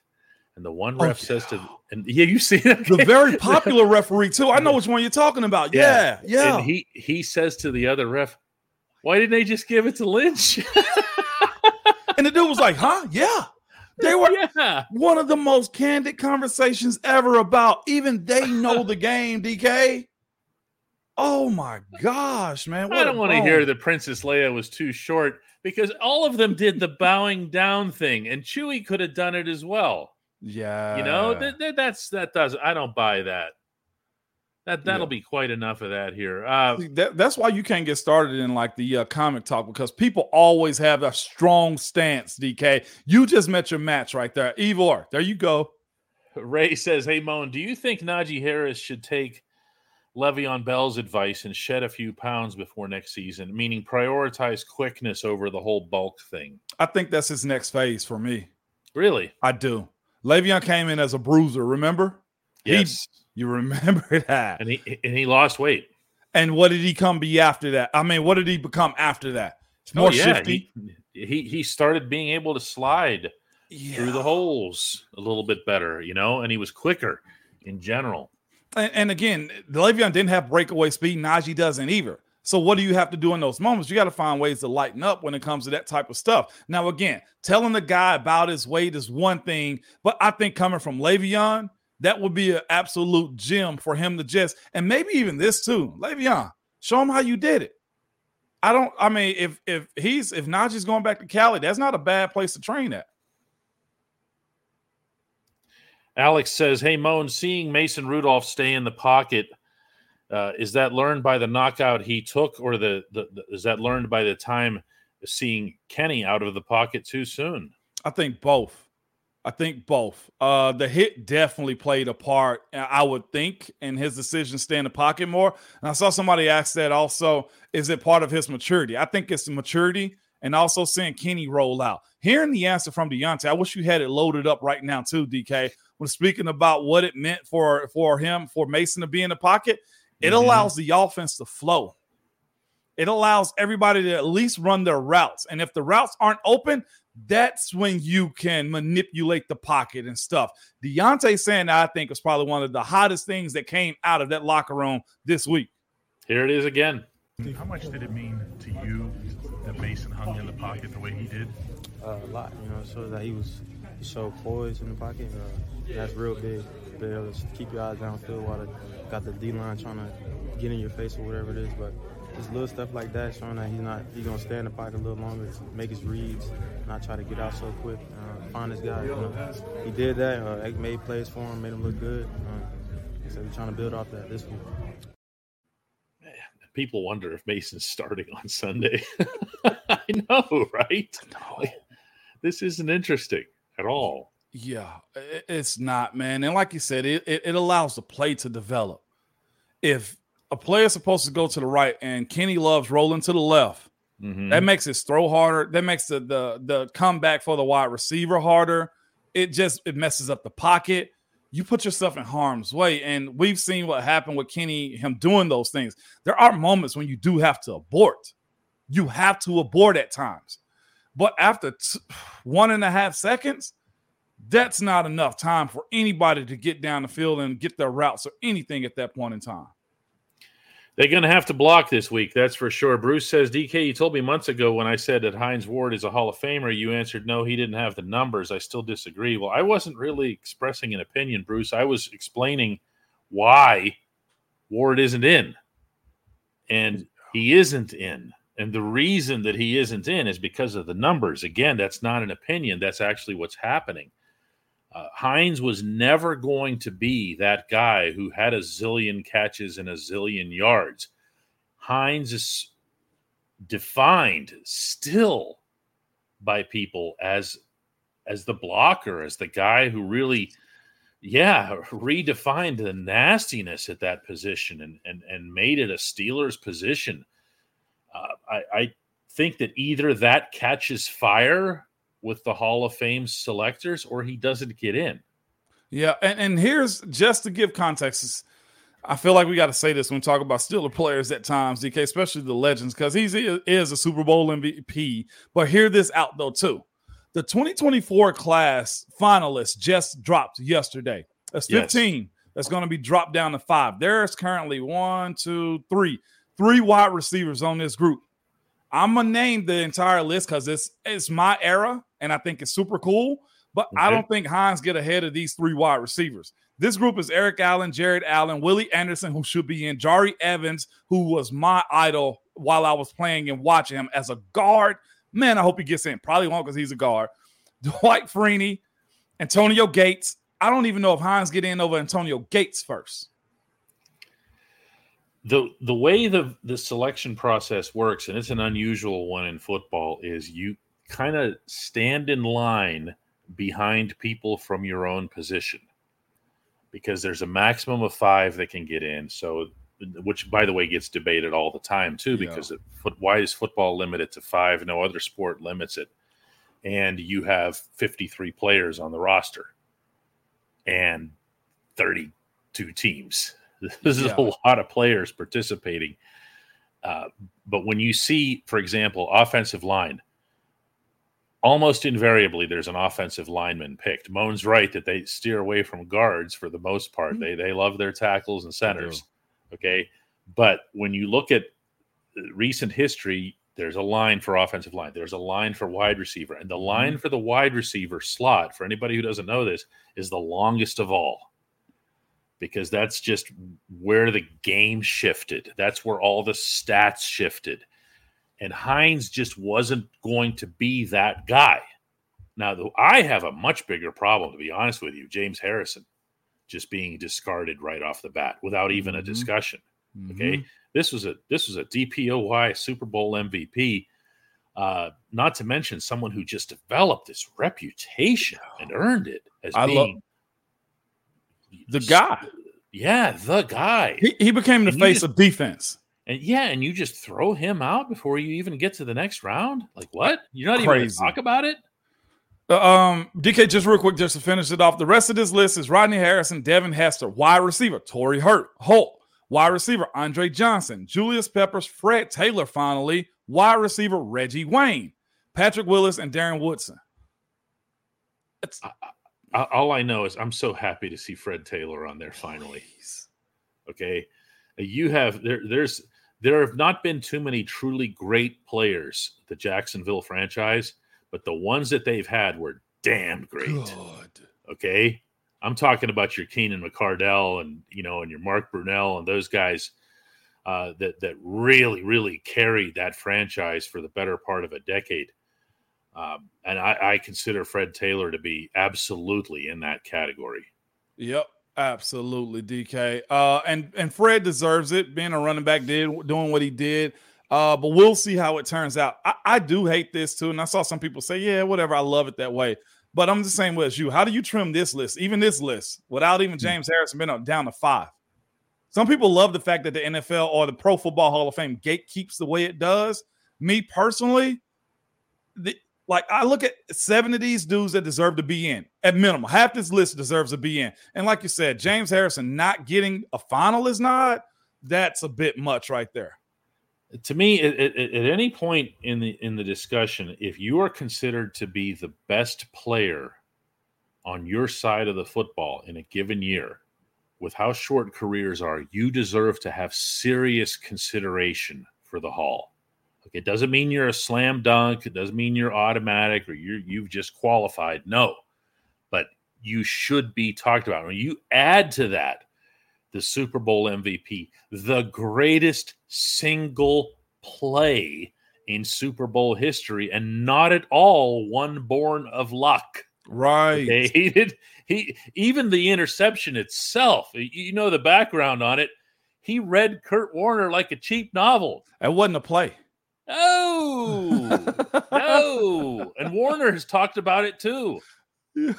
[SPEAKER 1] and the one
[SPEAKER 2] oh,
[SPEAKER 1] ref says to, and yeah, you see that
[SPEAKER 2] The very [laughs] popular referee too. I know which one you're talking about. Yeah, yeah.
[SPEAKER 1] And he he says to the other ref, "Why didn't they just give it to Lynch?" [laughs]
[SPEAKER 2] And the dude was like, huh? Yeah. They were
[SPEAKER 1] yeah.
[SPEAKER 2] one of the most candid conversations ever about even they know the [laughs] game, DK. Oh my gosh, man.
[SPEAKER 1] I don't want to hear that Princess Leia was too short because all of them did the bowing down thing, and Chewie could have done it as well.
[SPEAKER 2] Yeah.
[SPEAKER 1] You know, that, that- that's that does. I don't buy that. That that'll
[SPEAKER 2] Yeah.
[SPEAKER 1] be quite enough of that here. Uh,
[SPEAKER 2] See, that, that's why you can't get started in like the uh, comic talk because people always have a strong stance. DK, you just met your match right there. Evor, there you go.
[SPEAKER 1] Ray says, "Hey Moan, do you think Najee Harris should take Le'Veon Bell's advice and shed a few pounds before next season? Meaning prioritize quickness over the whole bulk thing.
[SPEAKER 2] I think that's his next phase for me.
[SPEAKER 1] Really?
[SPEAKER 2] I do. Le'Veon came in as a bruiser. Remember? He-
[SPEAKER 1] Yes.
[SPEAKER 2] You remember [laughs] that?
[SPEAKER 1] and he and he lost weight.
[SPEAKER 2] And what did he come be after that? I mean, what did he become after that? It's more
[SPEAKER 1] Oh, yeah,
[SPEAKER 2] shifty.
[SPEAKER 1] He, he he started being able to slide through the holes a little bit better, you know, and he was quicker in general.
[SPEAKER 2] And, and again, the Le'Veon didn't have breakaway speed. Najee doesn't either. So what do you have to do in those moments? You got to find ways to lighten up when it comes to that type of stuff. Now, again, telling the guy about his weight is one thing, but I think coming from Le'Veon, that would be an absolute gem for him to just, and maybe even this too. Le'Veon, show him how you did it. I don't. I mean, if if he's if Najee's going back to Cali, that's not a bad place to train at.
[SPEAKER 1] Alex says, "Hey Moan, seeing Mason Rudolph stay in the pocket, uh, is that learned by the knockout he took, or the, the, the is that learned by the time seeing Kenny out of the pocket too soon?"
[SPEAKER 2] I think both. I think both. Uh, the hit definitely played a part, uh, I would think, in his decision to stay in the pocket more. And I saw somebody ask that also, is it part of his maturity? I think it's maturity and also seeing Kenny roll out. Hearing the answer from Diontae, I wish you had it loaded up right now too, DK. When speaking about what it meant for for him, for Mason to be in the pocket, it
[SPEAKER 1] Mhm.
[SPEAKER 2] allows the offense to flow. It allows everybody to at least run their routes. And if the routes aren't open, that's when you can manipulate the pocket and stuff. Diontae saying that I think was probably one of the hottest things that came out of that locker room this week.
[SPEAKER 1] Here it is again.
[SPEAKER 3] How much did it mean to you that Mason hung in the pocket the way he did?
[SPEAKER 4] uh, a lot. You know, So that he was he showed poise in the pocket. Uh, that's real big. Be able to keep your eyes downfield while the, got the D line trying to get in your face or whatever it is. But just little stuff like that, showing that he's not he's gonna stay in the pocket a little longer, make his reads, not try to get out so quick, uh, find his guy. You know? He did that. Uh, made plays for him, made him look good. Uh, so we're trying to build off that this week.
[SPEAKER 1] People wonder if Mason's starting on Sunday. [laughs] I know, right?
[SPEAKER 2] No.
[SPEAKER 1] This isn't interesting at all.
[SPEAKER 2] Yeah, it's not, man. And like you said, it, it, it allows the play to develop. If a player is supposed to go to the right and Kenny loves rolling to the left,
[SPEAKER 1] Mhm.
[SPEAKER 2] that makes his throw harder. That makes the, the the comeback for the wide receiver harder. It just it messes up the pocket. You put yourself in harm's way, and we've seen what happened with Kenny. Him doing those things. There are moments when you do have to abort. You have to abort at times, but after t- [sighs] one and a half seconds, that's not enough time for anybody to get down the field and get their routes or anything at that point in time.
[SPEAKER 1] They're going to have to block this week, that's for sure. Bruce says, DK, you told me months ago when I said that Hines Ward is a Hall of Famer, you answered no, he didn't have the numbers. I still disagree. Well, I wasn't really expressing an opinion, Bruce. I was explaining why Ward isn't in. And he isn't in. And the reason that he isn't in is because of the numbers. Again, that's not an opinion, that's actually what's happening. Uh, Hines was never going to be that guy who had a zillion catches and a zillion yards. Hines is defined still by people as as the blocker, as the guy who really, yeah, redefined the nastiness at that position and and and made it a Steelers position. Uh, I, I think that either that catches fire with the Hall of Fame selectors or he doesn't get in.
[SPEAKER 2] Yeah, and, and here's just to give context. I feel like we got to say this when we talk about Steeler players at times, DK, especially the legends, because he is a Super Bowl MVP. But hear this out though too: the 2024 class finalists just dropped yesterday. That's 15. Yes. That's going to be dropped down to five. There's currently one, two, three, three wide receivers on this group. I'm gonna name the entire list because it's it's my era, and I think it's super cool. But okay. I don't think Hines get ahead of these three wide receivers. This group is Eric Allen, Jared Allen, Willie Anderson, who should be in, Jahri Evans, who was my idol while I was playing and watching him as a guard. Man, I hope he gets in. Probably won't because he's a guard. [laughs] Dwight Freeney, Antonio Gates. I don't even know if Hines get in over Antonio Gates first
[SPEAKER 1] the the way the the selection process works and it's an unusual one in football is you kind of stand in line behind people from your own position because there's a maximum of 5 that can get in so which by the way gets debated all the time too because yeah. it, why is football limited to 5 no other sport limits it and you have 53 players on the roster and 32 teams [laughs] This is yeah. a lot of players participating. Uh, but when you see, for example, offensive line, almost invariably there's an offensive lineman picked. Moan's right that they steer away from guards for the most part. Mm-hmm. They they love their tackles and centers. Okay. But when you look at recent history, there's a line for offensive line. There's a line for wide receiver. And the line mm-hmm. for the wide receiver slot, for anybody who doesn't know this, is the longest of all because that's just where the game shifted. That's where all the stats shifted. And Hines just wasn't going to be that guy. Now, though, I have a much bigger problem, to be honest with you. James Harrison just being discarded right off the bat without even a mm-hmm. discussion. Mm-hmm. Okay, this was a this was a DPOY Super Bowl MVP. Uh, not to mention someone who just developed this reputation and earned it as
[SPEAKER 2] I
[SPEAKER 1] being
[SPEAKER 2] the guy.
[SPEAKER 1] Yeah, the guy.
[SPEAKER 2] He, he became the
[SPEAKER 1] And
[SPEAKER 2] face
[SPEAKER 1] just-
[SPEAKER 2] of defense.
[SPEAKER 1] And yeah, and you just throw him out before you even get to the next round? Like what? You're not even going to talk about it?
[SPEAKER 2] Uh, Um, DK, just real quick, just to finish it off. The rest of this list is Rodney Harrison, Devin Hester, wide receiver, Torry Hurt, Holt, wide receiver, Andre Johnson, Julius Peppers, Fred Taylor, finally, wide receiver, Reggie Wayne, Patrick Willis, and Darren Woodson. It's
[SPEAKER 1] A- All I know is I'm so happy to see Fred Taylor on there finally. Okay, you have there. There's there have not been too many truly great players the Jacksonville franchise, but the ones that they've had were damn great.
[SPEAKER 2] good.
[SPEAKER 1] Okay, I'm talking about your Keenan McCardell and you know and your Mark Brunell and those guys uh, that that really really carried that franchise for the better part of a decade. Um, and I, I consider Fred Taylor to be absolutely in that category.
[SPEAKER 2] Yep, absolutely, DK. Uh, and and Fred deserves it. Being a running back, did doing what he did. Uh, but we'll see how it turns out. I, I do hate this too, and I saw some people say, "Yeah, whatever. I love it that way." But I'm the same way as you. How do you trim this list, even this list, without even
[SPEAKER 1] Hmm.
[SPEAKER 2] James Harrison being up down to five? Some people love the fact that the NFL or the Pro Football Hall of Fame gatekeeps the way it does. Me personally, the, like I look at seven of these dudes that deserve to be in at minimum. Half this list deserves to be in. And like you said, James Harrison not getting a finalist nod, that's a bit much right there.
[SPEAKER 1] to me at, any point in the in the discussion if you are considered to be the best player on your side of the football in a given year with how short careers are you deserve to have serious consideration for the hall it doesn't mean you're a slam dunk it doesn't mean you're automatic or you're you've just qualified no but you should be talked about when you add to that the Super Bowl MVP, the greatest single play in Super Bowl history, and not at all one born of luck.
[SPEAKER 2] Right. [laughs]
[SPEAKER 1] He did he even the interception itself, you know the background on it. He read Kurt Warner like a cheap novel.
[SPEAKER 2] That wasn't a play.
[SPEAKER 1] Oh no. And Warner has talked about it too.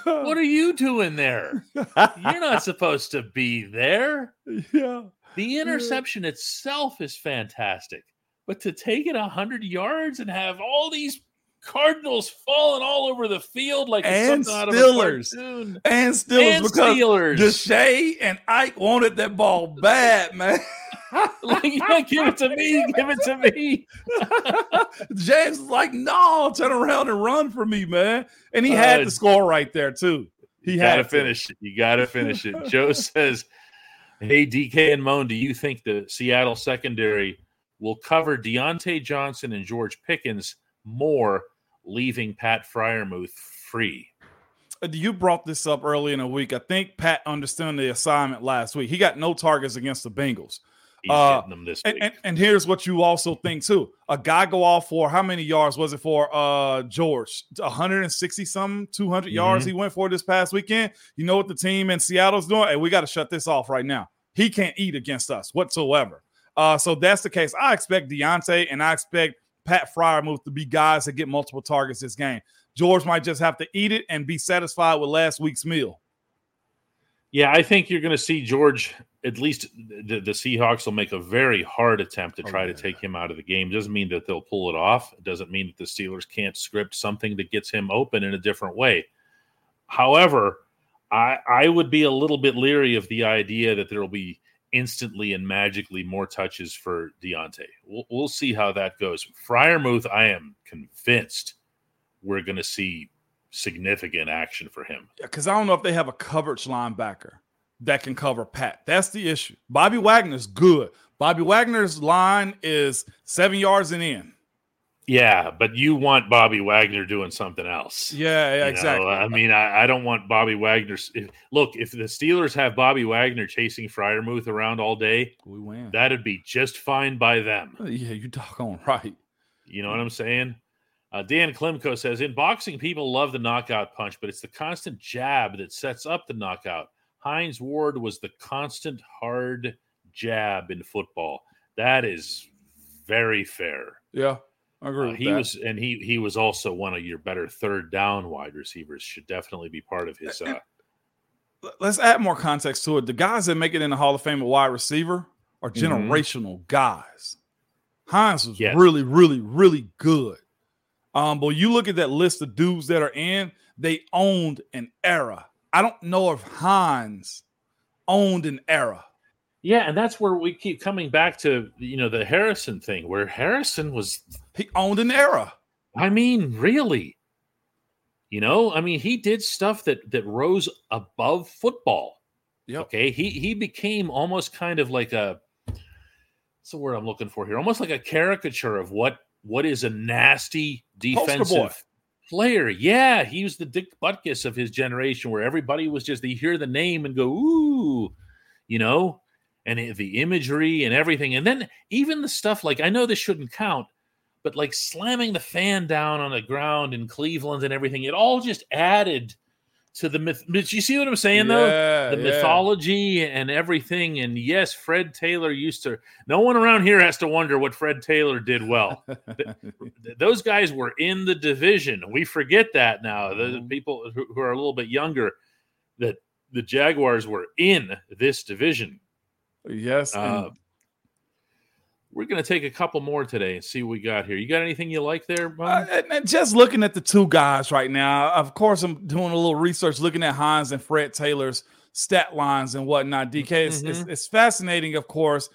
[SPEAKER 1] What are you doing there? You're not supposed to be there.
[SPEAKER 2] yeah.
[SPEAKER 1] The interception itself is fantastic, but to take it 100 yards and have all these Cardinals falling all over the field like it's
[SPEAKER 2] And
[SPEAKER 1] something out of
[SPEAKER 2] Steelers. And still
[SPEAKER 1] And
[SPEAKER 2] because
[SPEAKER 1] Steelers.
[SPEAKER 2] Deshea and Ike wanted that ball bad, man.
[SPEAKER 1] Like, give it to me, give it to me. [laughs]
[SPEAKER 2] James is like, no, turn around and run for me, man. And he had
[SPEAKER 1] Uh,
[SPEAKER 2] the score right there, too. He had
[SPEAKER 1] gotta finish it. You gotta finish it. Joe [laughs] says, Hey, DK and Moan, do you think the Seattle secondary will cover Diontae Johnson and George Pickens more, leaving Pat Freiermuth free?
[SPEAKER 2] Uh, You brought this up early in the week. I think Pat understood the assignment last week. He got no targets against the Bengals.
[SPEAKER 1] He's
[SPEAKER 2] Uh,
[SPEAKER 1] getting them this
[SPEAKER 2] And,
[SPEAKER 1] week.
[SPEAKER 2] and, and here's what you also think too: a guy go off for how many yards was it for uh George? 160 something, 200 yards he went for this past weekend. You know what the team in Seattle's doing? Hey, we got to shut this off right now. He can't eat against us whatsoever. Uh, so that's the case. I expect Diontae and I expect Pat Freiermuth to be guys that get multiple targets this game. George might just have to eat it and be satisfied with last week's meal.
[SPEAKER 1] Yeah, I think you're going to see George. At least the, the Seahawks will make a very hard attempt to
[SPEAKER 2] Oh,
[SPEAKER 1] try
[SPEAKER 2] yeah.
[SPEAKER 1] to take him out of the game. Doesn't mean that they'll pull it off. It doesn't mean that the Steelers can't script something that gets him open in a different way. However, I I would be a little bit leery of the idea that there will be instantly and magically more touches for Diontae. We'll, we'll see how that goes. Freiermuth, I am convinced we're going to see significant action for him.
[SPEAKER 2] because I don't know if they have a coverage linebacker that can cover Pat. That's the issue. Bobby Wagner's good. Bobby Wagner's line is seven yards and in.
[SPEAKER 1] Yeah, but you want Bobby Wagner doing something else.
[SPEAKER 2] Yeah, yeah,
[SPEAKER 1] You know,
[SPEAKER 2] exactly.
[SPEAKER 1] I mean, I, I don't want Bobby Wagner. Look, if the Steelers have Bobby Wagner chasing Freiermuth around all day,
[SPEAKER 2] we win.
[SPEAKER 1] that'd be just fine by them.
[SPEAKER 2] yeah, you doggone [laughs] right.
[SPEAKER 1] You know what I'm saying? Uh, Dan Klimko says in boxing, people love the knockout punch, but it's the constant jab that sets up the knockout. Hines Ward was the constant hard jab in football. That is very fair.
[SPEAKER 2] Yeah, I agree.
[SPEAKER 1] Uh,
[SPEAKER 2] with
[SPEAKER 1] he
[SPEAKER 2] that.
[SPEAKER 1] was, and he he was also one of your better third down wide receivers. Should definitely be part of his. Uh,
[SPEAKER 2] Let's add more context to it. The guys that make it in the Hall of Fame at wide receiver are
[SPEAKER 1] Mhm.
[SPEAKER 2] generational guys. Hines was
[SPEAKER 1] Yes.
[SPEAKER 2] really, really, really good. Um, but you look at that list of dudes that are in, they owned an era. I don't know if Hines owned an era.
[SPEAKER 1] yeah, and that's where we keep coming back to you know the Harrison thing, where Harrison was.
[SPEAKER 2] He owned an era.
[SPEAKER 1] I mean, really. You know, I mean, he did stuff that that rose above football.
[SPEAKER 2] Yep.
[SPEAKER 1] Okay, he he became almost kind of like a. What's the word I'm looking for here? Almost like a caricature of what what is a nasty defensive player. Yeah, he was the Dick Butkus of his generation, where everybody was just they hear the name and go ooh, you know. and the imagery and everything. And then even the stuff like I know this shouldn't count, but like slamming the fan down on the ground in Cleveland and everything, it all just added to the myth. Did you see what I'm saying though? The
[SPEAKER 2] yeah.
[SPEAKER 1] mythology and everything. And yes, Fred Taylor used to. No one around here has to wonder what Fred Taylor did well. [laughs] Those guys were in the division. We forget that now. The
[SPEAKER 2] Mhm.
[SPEAKER 1] people who are a little bit younger, that the Jaguars were in this division.
[SPEAKER 2] Yes.
[SPEAKER 1] Uh, we're going to take a couple more today and see what we got here. You got anything you like there?
[SPEAKER 2] Uh, just looking at the two guys right now, of course, I'm doing a little research looking at Hines and Fred Taylor's stat lines and whatnot. DK, it's, it's, it's fascinating, of course.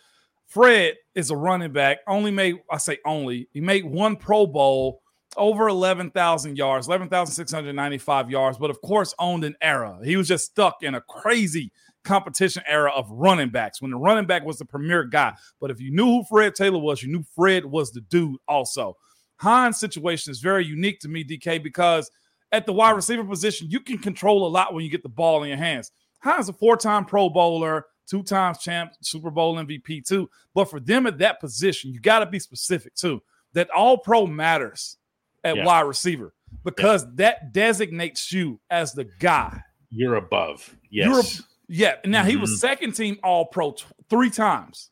[SPEAKER 2] Fred is a running back, only made, I say only, he made one Pro Bowl, over 11,000 yards, 11,695 yards, but of course, owned an era. He was just stuck in a crazy competition era of running backs when the running back was the premier guy. But if you knew who Fred Taylor was, you knew Fred was the dude also. Hines' situation is very unique to me, DK, because at the wide receiver position, you can control a lot when you get the ball in your hands. Hines a four-time Pro Bowler, two times champ, Super Bowl MVP too. But for them at that position, you got to be specific too. That all pro matters at
[SPEAKER 1] Yeah.
[SPEAKER 2] wide receiver because that designates you as the guy.
[SPEAKER 1] You're above.
[SPEAKER 2] You're
[SPEAKER 1] Yes.
[SPEAKER 2] Yeah. Now he
[SPEAKER 1] Mhm.
[SPEAKER 2] was second team All Pro t- three times.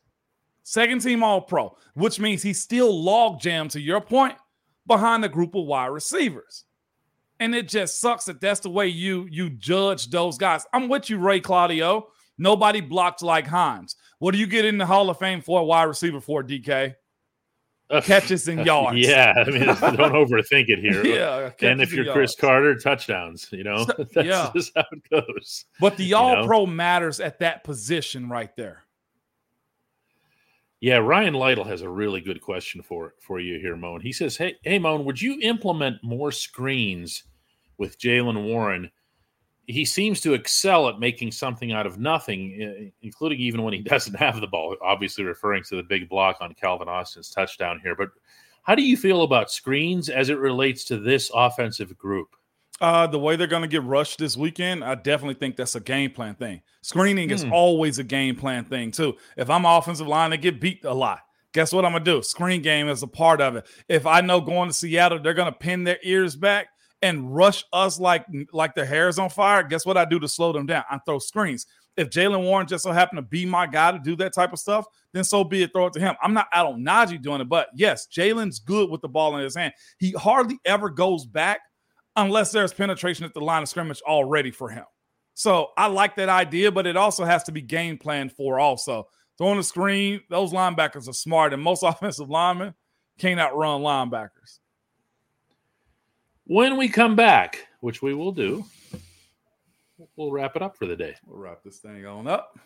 [SPEAKER 2] Second team All Pro, which means he's still log jammed to your point behind a group of wide receivers. And it just sucks that that's the way you you judge those guys. I'm with you, Ray Claudio. Nobody blocked like Hines. What do you get in the Hall of Fame for a wide receiver for, DK? [laughs] Catches and [laughs] yards.
[SPEAKER 1] Yeah, I mean, don't overthink it here. [laughs]
[SPEAKER 2] Yeah.
[SPEAKER 1] and if you're
[SPEAKER 2] and Cris.
[SPEAKER 1] Carter, touchdowns. You know,
[SPEAKER 2] So-
[SPEAKER 1] that's
[SPEAKER 2] yeah.
[SPEAKER 1] just how it goes.
[SPEAKER 2] But the All
[SPEAKER 1] know?
[SPEAKER 2] Pro matters at that position right there.
[SPEAKER 1] Yeah, Ryan Lytle has a really good question for for you here, Moan. He says, "Hey, hey, Moan, would you implement more screens with Jaylen Warren? He seems to excel at making something out of nothing, including even when he [laughs] doesn't have the ball. Obviously, referring to the big block on Calvin Austin's touchdown here. But how do you feel about screens as it relates to this offensive group?
[SPEAKER 2] Uh, the way they're going to get rushed this weekend, I definitely think that's a game plan thing. Screening is
[SPEAKER 1] Hmm.
[SPEAKER 2] always a game plan thing too. If I'm offensive line, they get beat a lot. Guess what I'm gonna do? Screen game is a part of it. If I know going to Seattle, they're gonna pin their ears back and rush us like like their hair's on fire. Guess what I do to slow them down? I throw screens. If Jaylen Warren just so happen to be my guy to do that type of stuff, then so be it. Throw it to him. I'm not out on Najee doing it, but yes, Jaylen's good with the ball in his hand. He hardly ever goes back unless there's penetration at the line of scrimmage already for him. So I like that idea, but it also has to be game planned for also. Throwing the screen, those linebackers are smart, and most [laughs] offensive linemen can't outrun linebackers.
[SPEAKER 1] When we come back, which we will do, we'll wrap it up for the day.
[SPEAKER 2] We'll wrap this thing on up.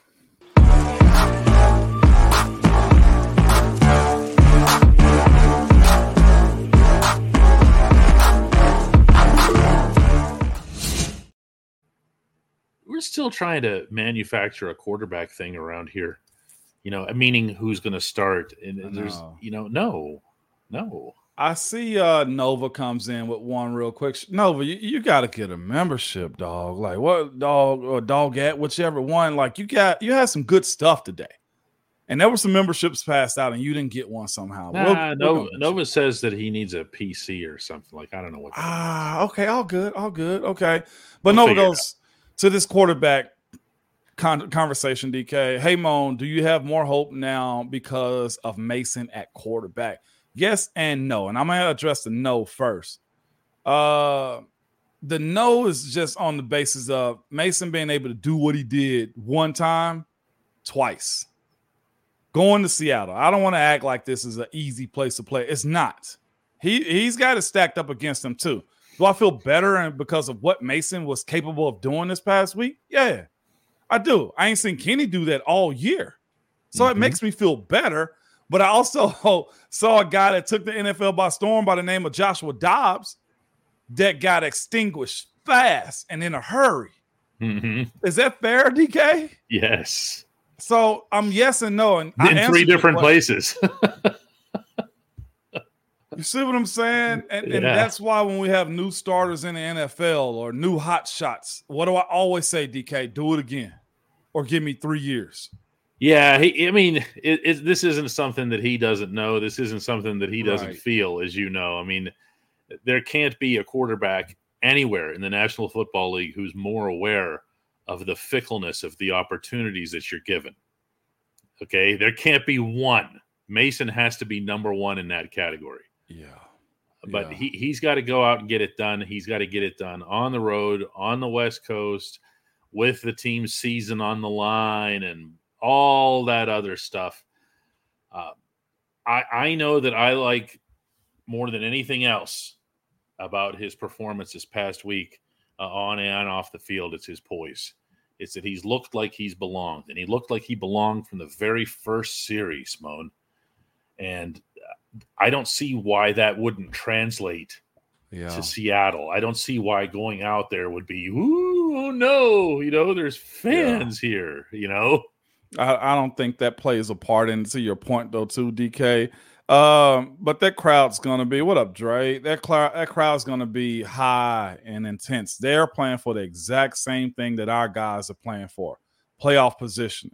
[SPEAKER 1] we're still trying to manufacture a quarterback thing around here. You know, meaning who's going to start. And there's, you know, no, no.
[SPEAKER 2] I see uh Nova comes in with one real quick. Nova, you, you got to get a membership, dog. Like what dog or dog at whichever one. Like you got you had some good stuff today. And there were some memberships passed out and you didn't get one somehow. We'll-
[SPEAKER 1] Nah,
[SPEAKER 2] we're
[SPEAKER 1] Nova,
[SPEAKER 2] gonna get you.
[SPEAKER 1] Nova says that he needs a PC or something. Like I don't know what.
[SPEAKER 2] Ah, okay, all good, all good, okay. But
[SPEAKER 1] We'll
[SPEAKER 2] Nova goes to this quarterback con- conversation. DK, hey Moan, do you have more hope now because of Mason at quarterback? Yes and no, and I'm gonna address the no first. Uh, the no is just on the basis of Mason being able to do what he did one time, twice. Going to Seattle. I don't want to act like this is an easy place to play. It's not. He he's got it stacked up against him too. Do I feel better and because of what Mason was capable of doing this past week? Yeah, I do. I ain't seen Kenny do that all year. So it
[SPEAKER 1] Mhm.
[SPEAKER 2] makes me feel better. But I also [laughs] saw a guy that took the NFL by storm by the name of Joshua Dobbs that got extinguished fast and in a hurry.
[SPEAKER 1] Mhm.
[SPEAKER 2] Is that fair, DK?
[SPEAKER 1] Yes,
[SPEAKER 2] So I'm yes and no. And
[SPEAKER 1] in three different places. [laughs]
[SPEAKER 2] You see what I'm saying? And, and that's why when we have new starters in the NFL or new hot shots, what do I always say, DK? Do it again or give me three years.
[SPEAKER 1] Yeah, he, I mean, it, it, this isn't something that he doesn't know. This isn't something that he doesn't
[SPEAKER 2] Right.
[SPEAKER 1] feel, as you know. I mean, there can't be a quarterback anywhere in the National Football League who's more aware of the fickleness of the opportunities that you're given. Okay, there can't be one. Mason has to be number one in that category.
[SPEAKER 2] Yeah.
[SPEAKER 1] But
[SPEAKER 2] Yeah.
[SPEAKER 1] he he's got to go out and get it done. He's got to get it done on the road, on the West Coast, with the team's season on the line, and all that other stuff. Uh, I I know that I like more than anything else about his performance this past week uh, on and off the field. It's his poise. It's that he's looked like he's belonged, and he looked like he belonged from the very first series, Moan. And uh, I don't see why that wouldn't translate
[SPEAKER 2] Yeah.
[SPEAKER 1] to Seattle. I don't see why going out there would be, ooh, oh no, you know, there's fans here, you know.
[SPEAKER 2] I, I don't think that plays a part into your point though, too, DK. Um, but that crowd's gonna be what up, Dre? That crowd, that crowd's gonna be high and intense. They're playing for the exact same thing that our guys are playing for, playoff position.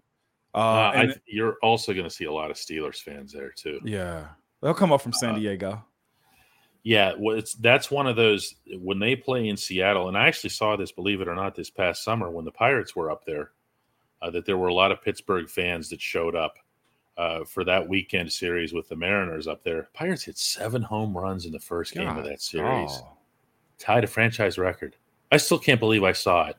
[SPEAKER 2] Uh,
[SPEAKER 1] Uh, I,
[SPEAKER 2] and-
[SPEAKER 1] you're also going to see a lot of Steelers fans there too.
[SPEAKER 2] yeah, they'll come up from San
[SPEAKER 1] Uh,
[SPEAKER 2] Diego.
[SPEAKER 1] Yeah, well, it's that's one of those when they play in Seattle, and I actually saw this, believe it or not, this past summer when the Pirates were up there, uh, that there were a lot of Pittsburgh fans that showed up uh, for that weekend series with the Mariners up there. Pirates hit seven home runs in the first game of that series,
[SPEAKER 2] oh,
[SPEAKER 1] tied a franchise record. I still can't believe I saw it.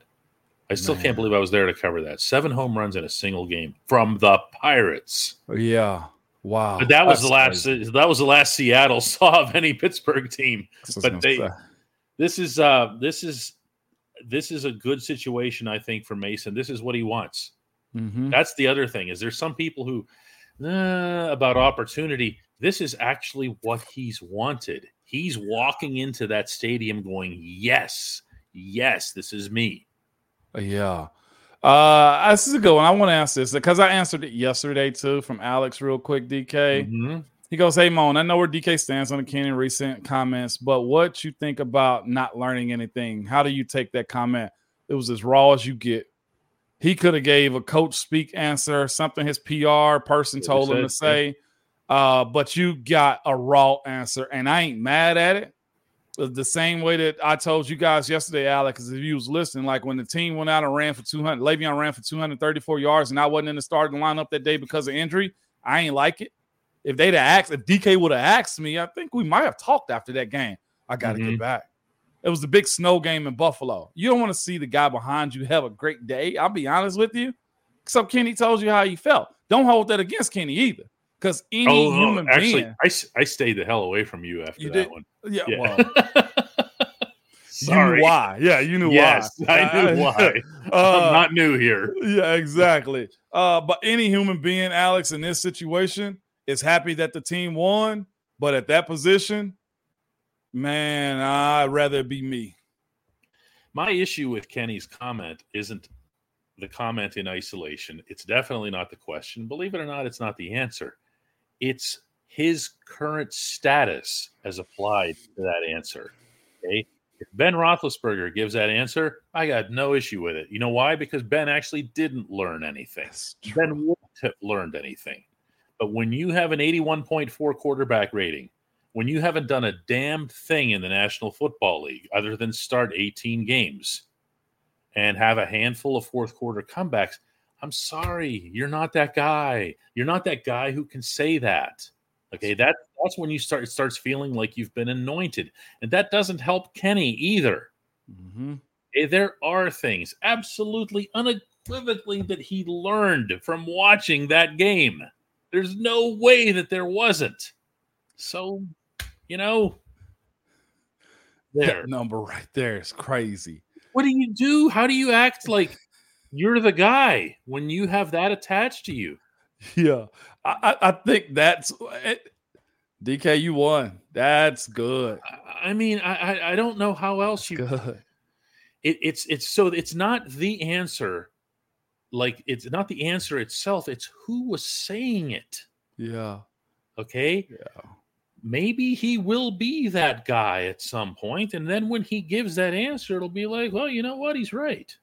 [SPEAKER 1] I still
[SPEAKER 2] Man.
[SPEAKER 1] can't believe I was there to cover that. Seven home runs in a single game from the Pirates.
[SPEAKER 2] yeah, wow.
[SPEAKER 1] But that was
[SPEAKER 2] That's
[SPEAKER 1] the last.
[SPEAKER 2] crazy.
[SPEAKER 1] That was the last Seattle [laughs] saw of any Pittsburgh team.
[SPEAKER 2] That's what I
[SPEAKER 1] but they-
[SPEAKER 2] say.
[SPEAKER 1] This is uh this is this is a good situation, I think, for Mason. This is what he wants.
[SPEAKER 2] Mhm.
[SPEAKER 1] That's the other thing. Is there's some people who "Nah," about opportunity. This is actually what he's wanted. He's walking into that stadium going, "Yes, yes, this is me."
[SPEAKER 2] Yeah. Uh, this is a good one. I want to ask this because I answered it yesterday too from Alex, real quick. DK,
[SPEAKER 1] Mhm.
[SPEAKER 2] He goes, "Hey, Moan, I know where DK stands on the Kenny recent comments, but what you think about not learning anything? How do you take that comment? It was as raw as you get. He could have gave a coach speak answer, something his PR person told him to say, uh, but you got a raw answer, and I ain't mad at it." the same way that I told you guys yesterday, Alex, if you was listening, like when the team went out and ran for 200, Le'Veon ran for 234 yards, and I wasn't in the starting lineup that day because of injury, I ain't like it. If they'd have asked, if DK would have asked me, I think we might have talked after that game. I got to
[SPEAKER 1] Mhm.
[SPEAKER 2] get back. It was the big snow game in Buffalo. You don't want to see the guy behind you have a great day. I'll be honest with you. So Kenny told you how he felt. Don't hold that against Kenny either, because any
[SPEAKER 1] Oh,
[SPEAKER 2] human
[SPEAKER 1] actually,
[SPEAKER 2] being,
[SPEAKER 1] I stayed the hell away from you after
[SPEAKER 2] You
[SPEAKER 1] that
[SPEAKER 2] did?
[SPEAKER 1] one.
[SPEAKER 2] yeah,
[SPEAKER 1] Yeah.
[SPEAKER 2] well,
[SPEAKER 1] Sorry. [laughs]
[SPEAKER 2] You knew why. Yeah, you knew
[SPEAKER 1] yes,
[SPEAKER 2] why.
[SPEAKER 1] I knew [laughs] why.
[SPEAKER 2] Uh,
[SPEAKER 1] I'm not new here.
[SPEAKER 2] yeah, exactly. Uh, but any human being, Alex, in this situation is happy that the team won. But at that position, man, I'd rather it be me.
[SPEAKER 1] My issue with Kenny's comment isn't the comment in isolation. It's definitely not the question. Believe it or not, it's not the answer. It's his current status as applied to that answer. Okay. If Ben Roethlisberger gives that answer, I got no issue with it. You know why? Because Ben actually didn't learn anything. Ben wouldn't have learned anything. But when you have an 81.4 quarterback rating, when you haven't done a damn thing in the National Football League other than start 18 games and have a handful of fourth quarter comebacks, I'm sorry, you're not that guy. You're not that guy who can say that. Okay, that that's when you start it starts feeling like you've been anointed, and that doesn't help Kenny either.
[SPEAKER 2] Mm-hmm.
[SPEAKER 1] Eh, There are things absolutely unequivocally that he learned from watching that game. There's no way that there wasn't. So, you know, there.
[SPEAKER 2] That number right there is crazy.
[SPEAKER 1] What do you do? How do you act like you're the guy when you have that attached to you?
[SPEAKER 2] Yeah, I, I, think that's eh, it. DK. You won. That's good.
[SPEAKER 1] I- I mean, I I- I don't know how else you.
[SPEAKER 2] Good.
[SPEAKER 1] It, it's it's so it's not the answer, like it's not the answer itself. It's who was saying it.
[SPEAKER 2] Yeah.
[SPEAKER 1] Okay,
[SPEAKER 2] Yeah.
[SPEAKER 1] maybe he will be that guy at some point, and then when he gives that answer, it'll be like, well, you know what, he's right.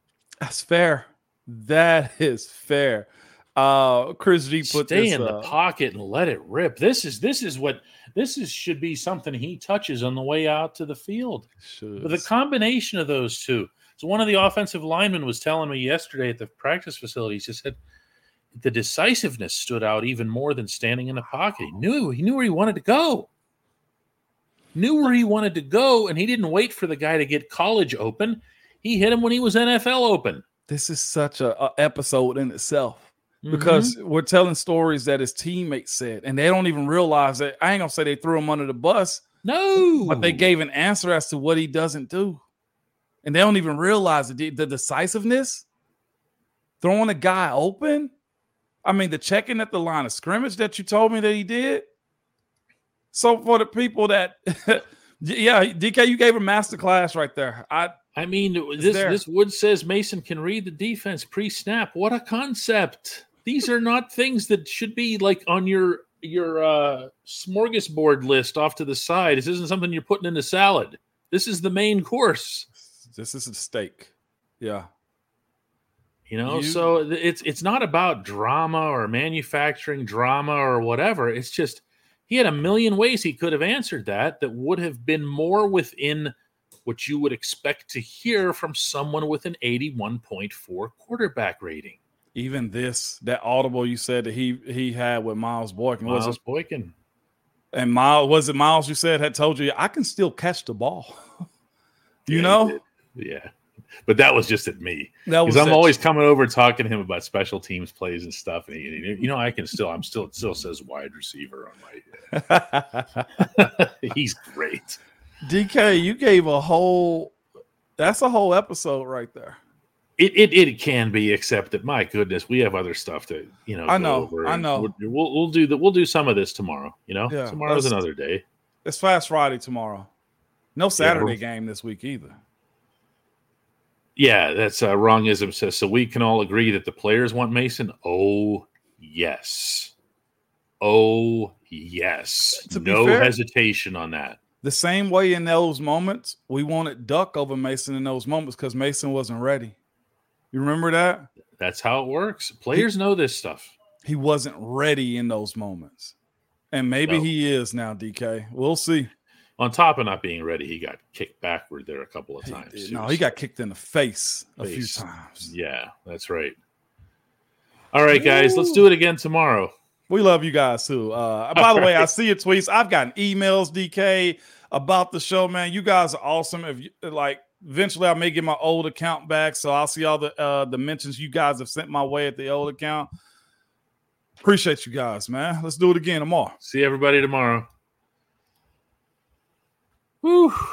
[SPEAKER 2] That's fair. That is fair. Uh, Chris G put
[SPEAKER 1] Stay
[SPEAKER 2] this,
[SPEAKER 1] in the
[SPEAKER 2] uh,
[SPEAKER 1] pocket and let it rip. This is this is what this is should be something he touches on the way out to the field. But the combination of those two. So one of the offensive linemen was telling me yesterday at the practice facility. He just said the decisiveness stood out even more than standing in the pocket. He knew he knew where he wanted to go. Knew where he wanted to go, and he didn't wait for the guy to get college open. He hit him when he was NFL open.
[SPEAKER 2] this is such a, a episode in itself
[SPEAKER 1] Mm-hmm.
[SPEAKER 2] because we're telling stories that his teammates said, and they don't even realize that. I ain't gonna say they threw him under the bus,
[SPEAKER 1] no,
[SPEAKER 2] but they gave an answer as to what he doesn't do, and they don't even realize the, the decisiveness, throwing a guy open. I mean, the checking at the line of scrimmage that you told me that he did. So for the people that, [laughs] yeah, DK, you gave a master class right there. I
[SPEAKER 1] I mean, this
[SPEAKER 2] there.
[SPEAKER 1] this Wood says Mason can read the defense pre-snap. What a concept! These are not things that should be like on your your uh, smorgasbord list off to the side. This isn't something you're putting in a salad. This is the main course.
[SPEAKER 2] This is a steak. Yeah.
[SPEAKER 1] You know,
[SPEAKER 2] You-
[SPEAKER 1] so it's it's not about drama or manufacturing drama or whatever. It's just he had a million ways he could have answered that that would have been more within what you would expect to hear from someone with an 81.4 quarterback rating.
[SPEAKER 2] even this that audible you said that he he had with Miles Boykin was
[SPEAKER 1] Miles
[SPEAKER 2] it,
[SPEAKER 1] Boykin.
[SPEAKER 2] and Miles was it Miles you said had told you I can still catch the ball. [laughs] you
[SPEAKER 1] Yeah,
[SPEAKER 2] know.
[SPEAKER 1] Yeah. But that was just at me. Because I'm always coming over talking to him about special teams plays and stuff. And he, you know, I can still, I'm still, it still says wide receiver on my, [laughs] [laughs] he's great.
[SPEAKER 2] DK. You gave a whole that's a whole episode right there.
[SPEAKER 1] It, it it can be, except that my goodness, we have other stuff to you know.
[SPEAKER 2] I
[SPEAKER 1] go
[SPEAKER 2] know,
[SPEAKER 1] over,
[SPEAKER 2] I know.
[SPEAKER 1] We'll, we'll we'll do that. We'll do some of this tomorrow. You know,
[SPEAKER 2] Yeah,
[SPEAKER 1] tomorrow's another day.
[SPEAKER 2] It's Fast Friday tomorrow. No Saturday game this week either.
[SPEAKER 1] Yeah, that's uh, wrongism says. So we can all agree that the players want Mason. Oh yes, oh yes. No
[SPEAKER 2] fair-
[SPEAKER 1] hesitation on that.
[SPEAKER 2] The same way in those moments, we wanted Duck over Mason in those moments because Mason wasn't ready. You remember that?
[SPEAKER 1] That's how it works. Players know this stuff.
[SPEAKER 2] He wasn't ready in those moments. And maybe
[SPEAKER 1] No.
[SPEAKER 2] he is now, DK. We'll see.
[SPEAKER 1] On top of not being ready, he got kicked backward there a couple of times.
[SPEAKER 2] no, he got kicked in the face, a few times.
[SPEAKER 1] Yeah, that's right. All right, guys, let's do it again tomorrow.
[SPEAKER 2] We love you guys too. Uh, [laughs] by the way, I see your tweets. I've gotten emails, DK, about the show, man. You guys are awesome. If you like, eventually I may get my old account back, so I'll see all the uh, the mentions you guys have sent my way at the old account. Appreciate you guys, man. Let's do it again tomorrow.
[SPEAKER 1] See everybody tomorrow. Whew.